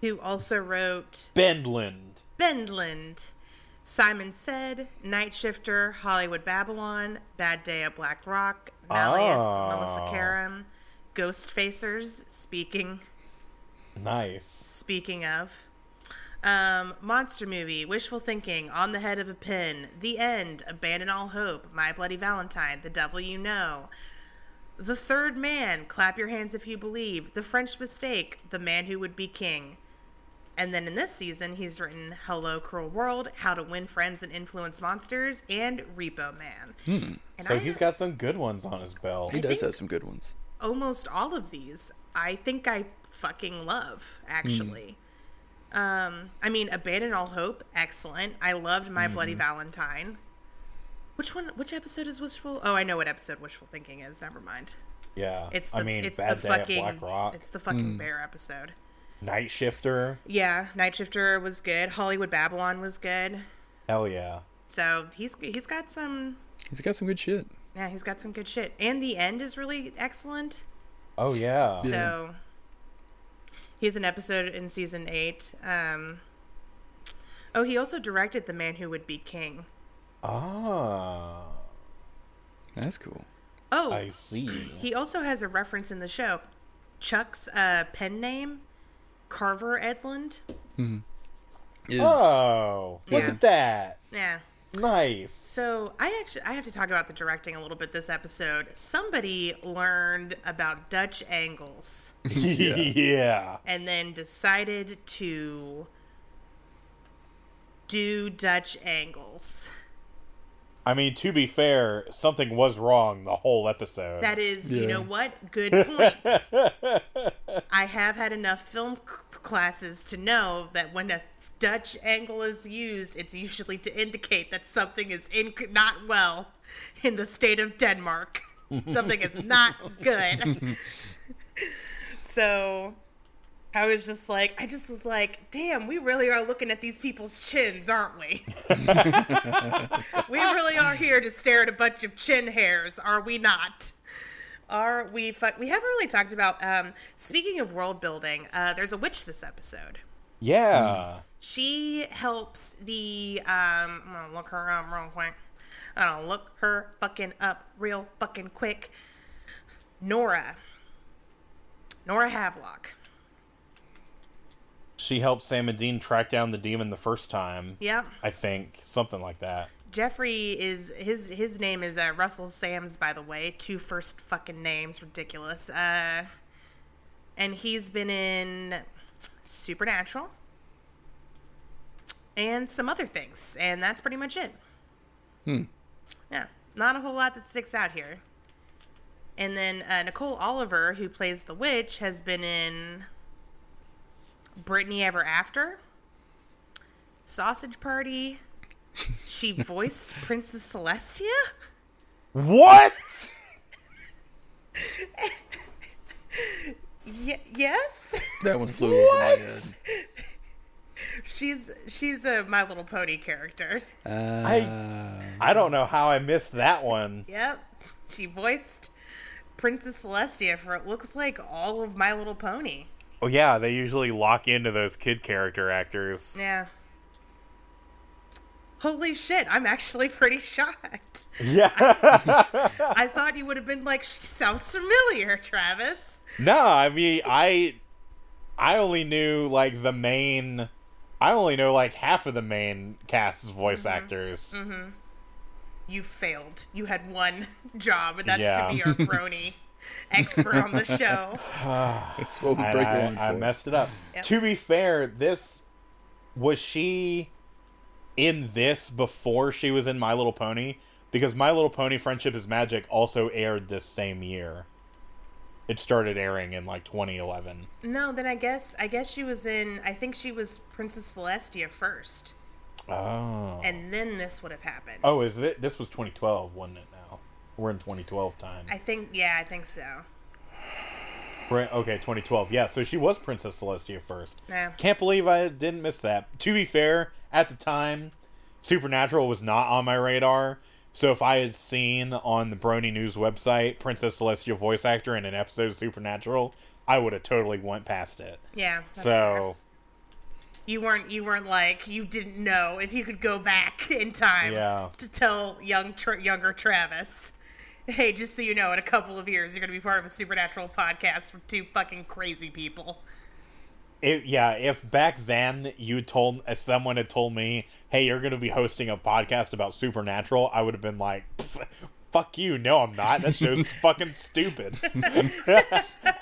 who also wrote Bendland. Bendland, Simon Said, Night Shifter, Hollywood Babylon, Bad Day at Black Rock, Malleus Oh. Maleficarum, Ghostfacers, speaking Nice. speaking of. Um, monster movie, wishful thinking, on the head of a pin, the end, abandon all hope, my bloody Valentine, the devil you know, the third man, clap your hands if you believe, the French mistake, the man who would be king. And then in this season, he's written Hello, Cruel World, How to Win Friends and Influence Monsters, and Repo Man. And So I he's have got some good ones on his belt. He does have some good ones. almost all of these. I think I fucking love, actually. Um, I mean, Abandon All Hope, excellent. I loved My Bloody Valentine. Which one? Which episode is wishful? Oh, I know what episode wishful thinking is. Never mind. Yeah. It's the I mean, it's Bad the Day fucking at Black Rock. it's the fucking bear episode. Night Shifter. Yeah, Night Shifter was good. Hollywood Babylon was good. Hell yeah. So he's he's got some He's got some good shit. yeah he's got some good shit. And the end is really excellent. Oh yeah. So he's an episode in season eight. Um, oh, he also directed The Man Who Would Be King. Ah. That's cool. Oh, I see. he also has a reference in the show. Chuck's uh, pen name, Carver Edlund. Is Oh, look Yeah. at that. Yeah. Nice. So I actually I have to talk about the directing a little bit this episode. Somebody learned about Dutch angles yeah. and then decided to do Dutch angles. I mean, to be fair, something was wrong the whole episode. That is, you know what? Good point. I have had enough film c- classes to know that when a Dutch angle is used, it's usually to indicate that something is in- not well in the state of Denmark. something is not good. so I was just like, I just was like, damn, we really are looking at these people's chins, aren't we? we really are here to stare at a bunch of chin hairs, are we not? Are we? Fu- we haven't really talked about. Um, speaking of world building, uh, there's a witch this episode. yeah. She helps the. Um, I'm gonna look her up real quick. I'm gonna look her fucking up real fucking quick. Nora. Nora Havelock. She helped Sam and Dean track down the demon the first time. Yep. I think something like that. Jeffrey is his his name is uh, Russell Sams by the way. Two first fucking names, ridiculous. Uh, and he's been in Supernatural and some other things, and that's pretty much it. Hmm. Yeah, not a whole lot that sticks out here. And then uh, Nicole Oliver, who plays the witch, has been in Brittany Ever After, Sausage Party. She voiced Princess Celestia. What? Y- yes. That one flew over my head. she's she's a My Little Pony character. Uh, I don't know how I missed that one. Yep. She voiced Princess Celestia for it looks like all of My Little Pony. Oh yeah, they usually lock into those kid character actors. Yeah. Holy shit, I'm actually pretty shocked. Yeah. I thought you would have been like, she sounds familiar, Travis. no, I mean I I only knew like the main I only know like half of the main cast's voice mm-hmm. actors. Mm-hmm. You failed. You had one job, and that's Yeah. to be our brony expert on the show. that's what we I, break I- one for. I messed it up. Yep. To be fair, this was she in this before she was in My Little Pony because My Little Pony Friendship is Magic also aired this same year. It started airing in like 2011. No, then I guess I guess she was in. I think she was Princess Celestia first, Oh. and then this would have happened. Oh, is it? This was 2012, wasn't it? We're in 2012 time. I think yeah, I think so. We're okay, 2012. Yeah, so she was Princess Celestia first. Yeah. Can't believe I didn't miss that. To be fair, at the time, Supernatural was not on my radar. So if I had seen on the Brony News website Princess Celestia voice actor in an episode of Supernatural, I would have totally went past it. Yeah. that's fair. So you weren't you weren't like you didn't know if you could go back in time Yeah. to tell young tra- younger Travis. Hey, just so you know, in a couple of years, you're going to be part of a supernatural podcast with two fucking crazy people. it, yeah, if back then you told someone had told me, "Hey, you're going to be hosting a podcast about Supernatural," I would have been like, "Pff, "Fuck you! No, I'm not. That show's fucking stupid."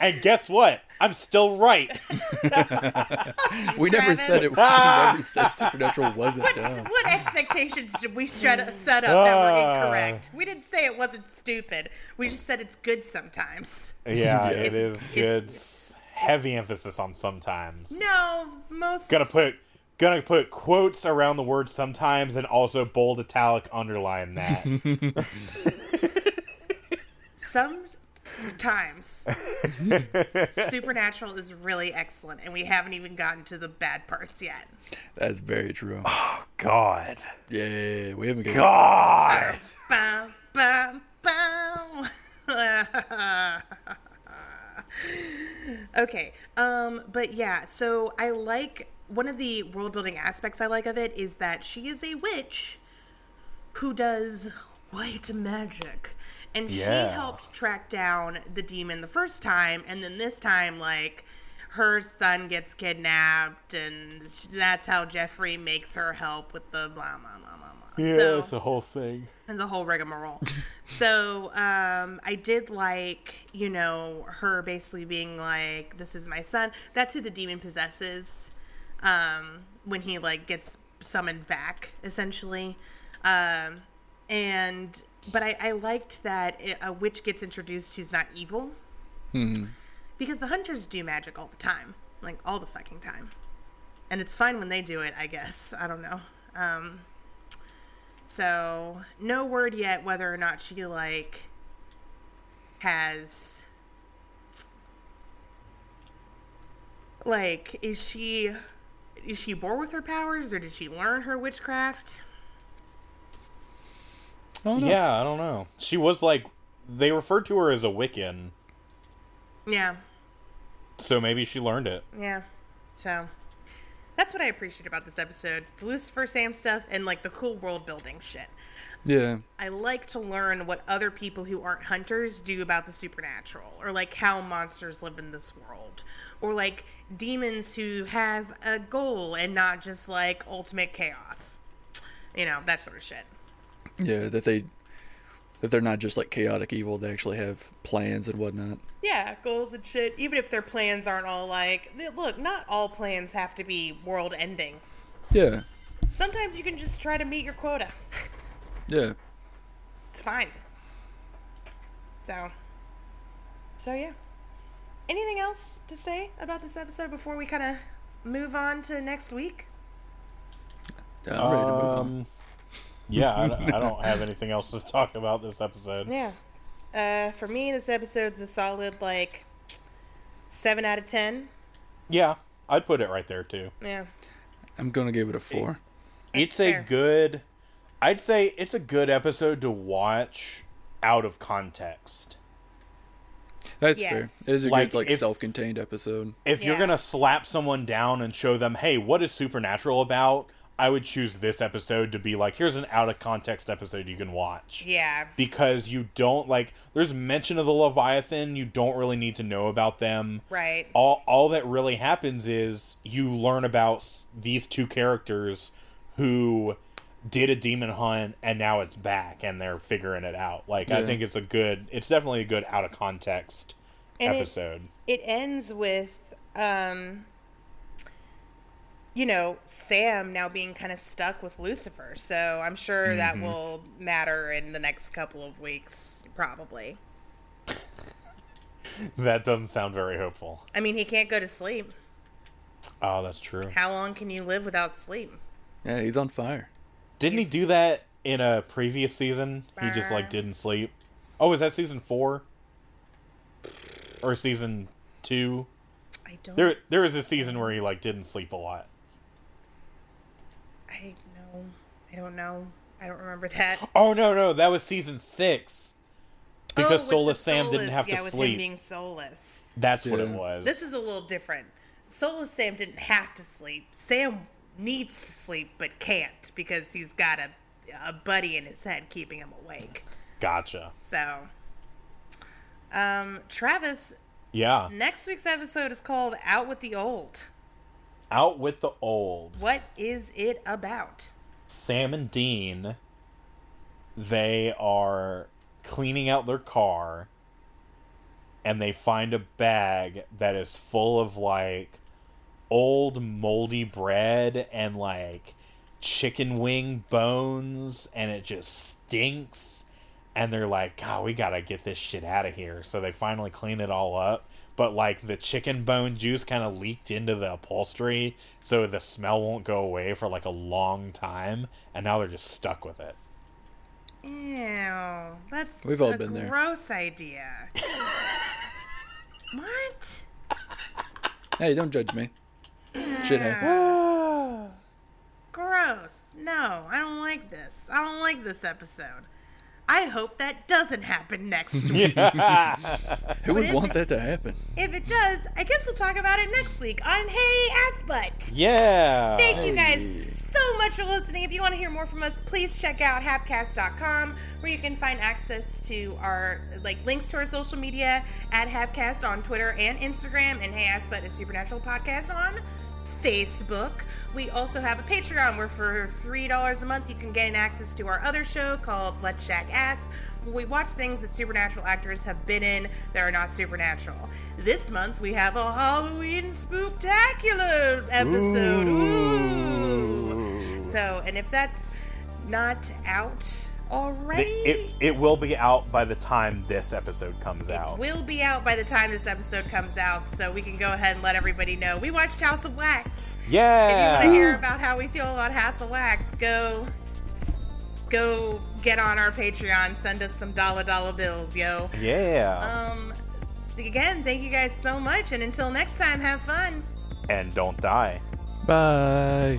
and guess what? I'm still right. we never said it. We never said Supernatural wasn't What, dumb. what expectations did we set, set up that were Ah. incorrect? We didn't say it wasn't stupid. We just said it's good sometimes. Yeah, Yeah. it It's- is good. Heavy emphasis on sometimes. No, most Gonna put gonna put quotes around the word sometimes and also bold italic underline that. sometimes supernatural is really excellent, and we haven't even gotten to the bad parts yet. That's very true. Oh God. Yeah, we haven't got. God. Bow, bow, bow. okay, um, but yeah, so I like one of the world building aspects I like of it is that she is a witch who does white magic. And she helped track down the demon the first time, and then this time, like, her son gets kidnapped, and that's how Jeffrey makes her help with the blah, blah, blah, blah, blah. Yeah, so, that's the whole thing. and the whole rigmarole. so um, I did like, you know, her basically being like, "This is my son." That's who the demon possesses um, when he like gets summoned back, essentially. Um, and but I, I liked that it, a witch gets introduced who's not evil, because the hunters do magic all the time, like all the fucking time, and it's fine when they do it. I guess I don't know. Um, so, no word yet whether or not she like has like is she is she born with her powers or did she learn her witchcraft? No. Yeah, I don't know. She was like they referred to her as a Wiccan, Yeah. so maybe she learned it. Yeah. So that's what I appreciate about this episode. The Lucifer Sam stuff and like the cool world building shit. Yeah. I like to learn what other people who aren't hunters do about the supernatural, or like how monsters live in this world, or like demons who have a goal and not just like ultimate chaos. You know, that sort of shit. Yeah, that they that they're not just like chaotic evil. They actually have plans and whatnot. Yeah, goals and shit. Even if their plans aren't all like, look, not all plans have to be world ending. Yeah. Sometimes you can just try to meet your quota. Yeah. It's fine. So, so yeah. Anything else to say about this episode before we kind of move on to next week? I'm ready to move on. Um, yeah, I, don't- I don't have anything else to talk about this episode. Yeah. Uh, for me, this episode's a solid like seven out of ten. Yeah, I'd put it right there too. Yeah. I'm gonna give it a four. it's fair. a good I'd say it's a good episode to watch out of context. That's Yes. fair. It is a Like, good like if- self-contained episode. If you're going to slap someone down and show them, "Hey, what is supernatural about?" I would choose this episode to be like, "Here's an out of context episode you can watch." Yeah. Because you don't like there's mention of the Leviathan, you don't really need to know about them. Right. all all that really happens is you learn about these two characters who did a demon hunt and now it's back and they're figuring it out. Like I think it's a good it's definitely a good out of context And episode. It ends with um you know, Sam now being kind of stuck with Lucifer. So I'm sure that Mm-hmm. will matter in the next couple of weeks, probably. that doesn't sound very hopeful. I mean, he can't go to sleep. Oh, that's true. How long can you live without sleep? Yeah, he's on fire. Didn't he do that in a previous season? He just like didn't sleep. Oh, was that season 4? Or season 2? I don't. There there was a season where he like didn't sleep a lot. I know. I don't know. I don't remember that. Oh no, no, that was season six. Because Oh, with the Soulless Sam didn't soulless- have yeah, to with sleep. him being soulless. That's what it was. This is a little different. Soulless Sam didn't have to sleep. Sam needs to sleep but can't because he's got a a buddy in his head keeping him awake. gotcha. So, um, Travis, Yeah. next week's episode is called "Out with the Old." Out with the old. What is it about? Sam and Dean they are cleaning out their car and they find a bag that is full of like old moldy bread and like chicken wing bones and it just stinks and they're like god we gotta get this shit out of here so they finally clean it all up but like the chicken bone juice kind of leaked into the upholstery so the smell won't go away for like a long time and now they're just stuck with it Ew, that's We've all a been there. gross idea. what? Hey, don't judge me. Shit happens. Ah. Gross. No, I don't like this. I don't like this episode. I hope that doesn't happen next week. Who would if- want that to happen? If it does, I guess we'll talk about it next week on Hey Ass Butt. yeah Thank you guys so much for listening. If you want to hear more from us, please check out hapcast.com where you can find access to our like links to our social media at Hapcast on Twitter and Instagram and Hey Ass Butt a Supernatural Podcast on Facebook. We also have a Patreon where for $3 a month you can gain access to our other show called Let's Shack Ass. Where we watch things that supernatural actors have been in that are not supernatural. This month we have a Halloween spooktacular episode. Ooh. So, and if that's not out already, it, it will be out by the time this episode comes out It will be out by the time this episode comes out. So we can go ahead and let everybody know we watched House of Wax. Yeah. If you want to hear about how we feel about House of Wax, go go get on our Patreon. Send us some dollar dollar bills, yo. yeah Um, again, thank you guys so much, and until next time, have fun. and don't die Bye.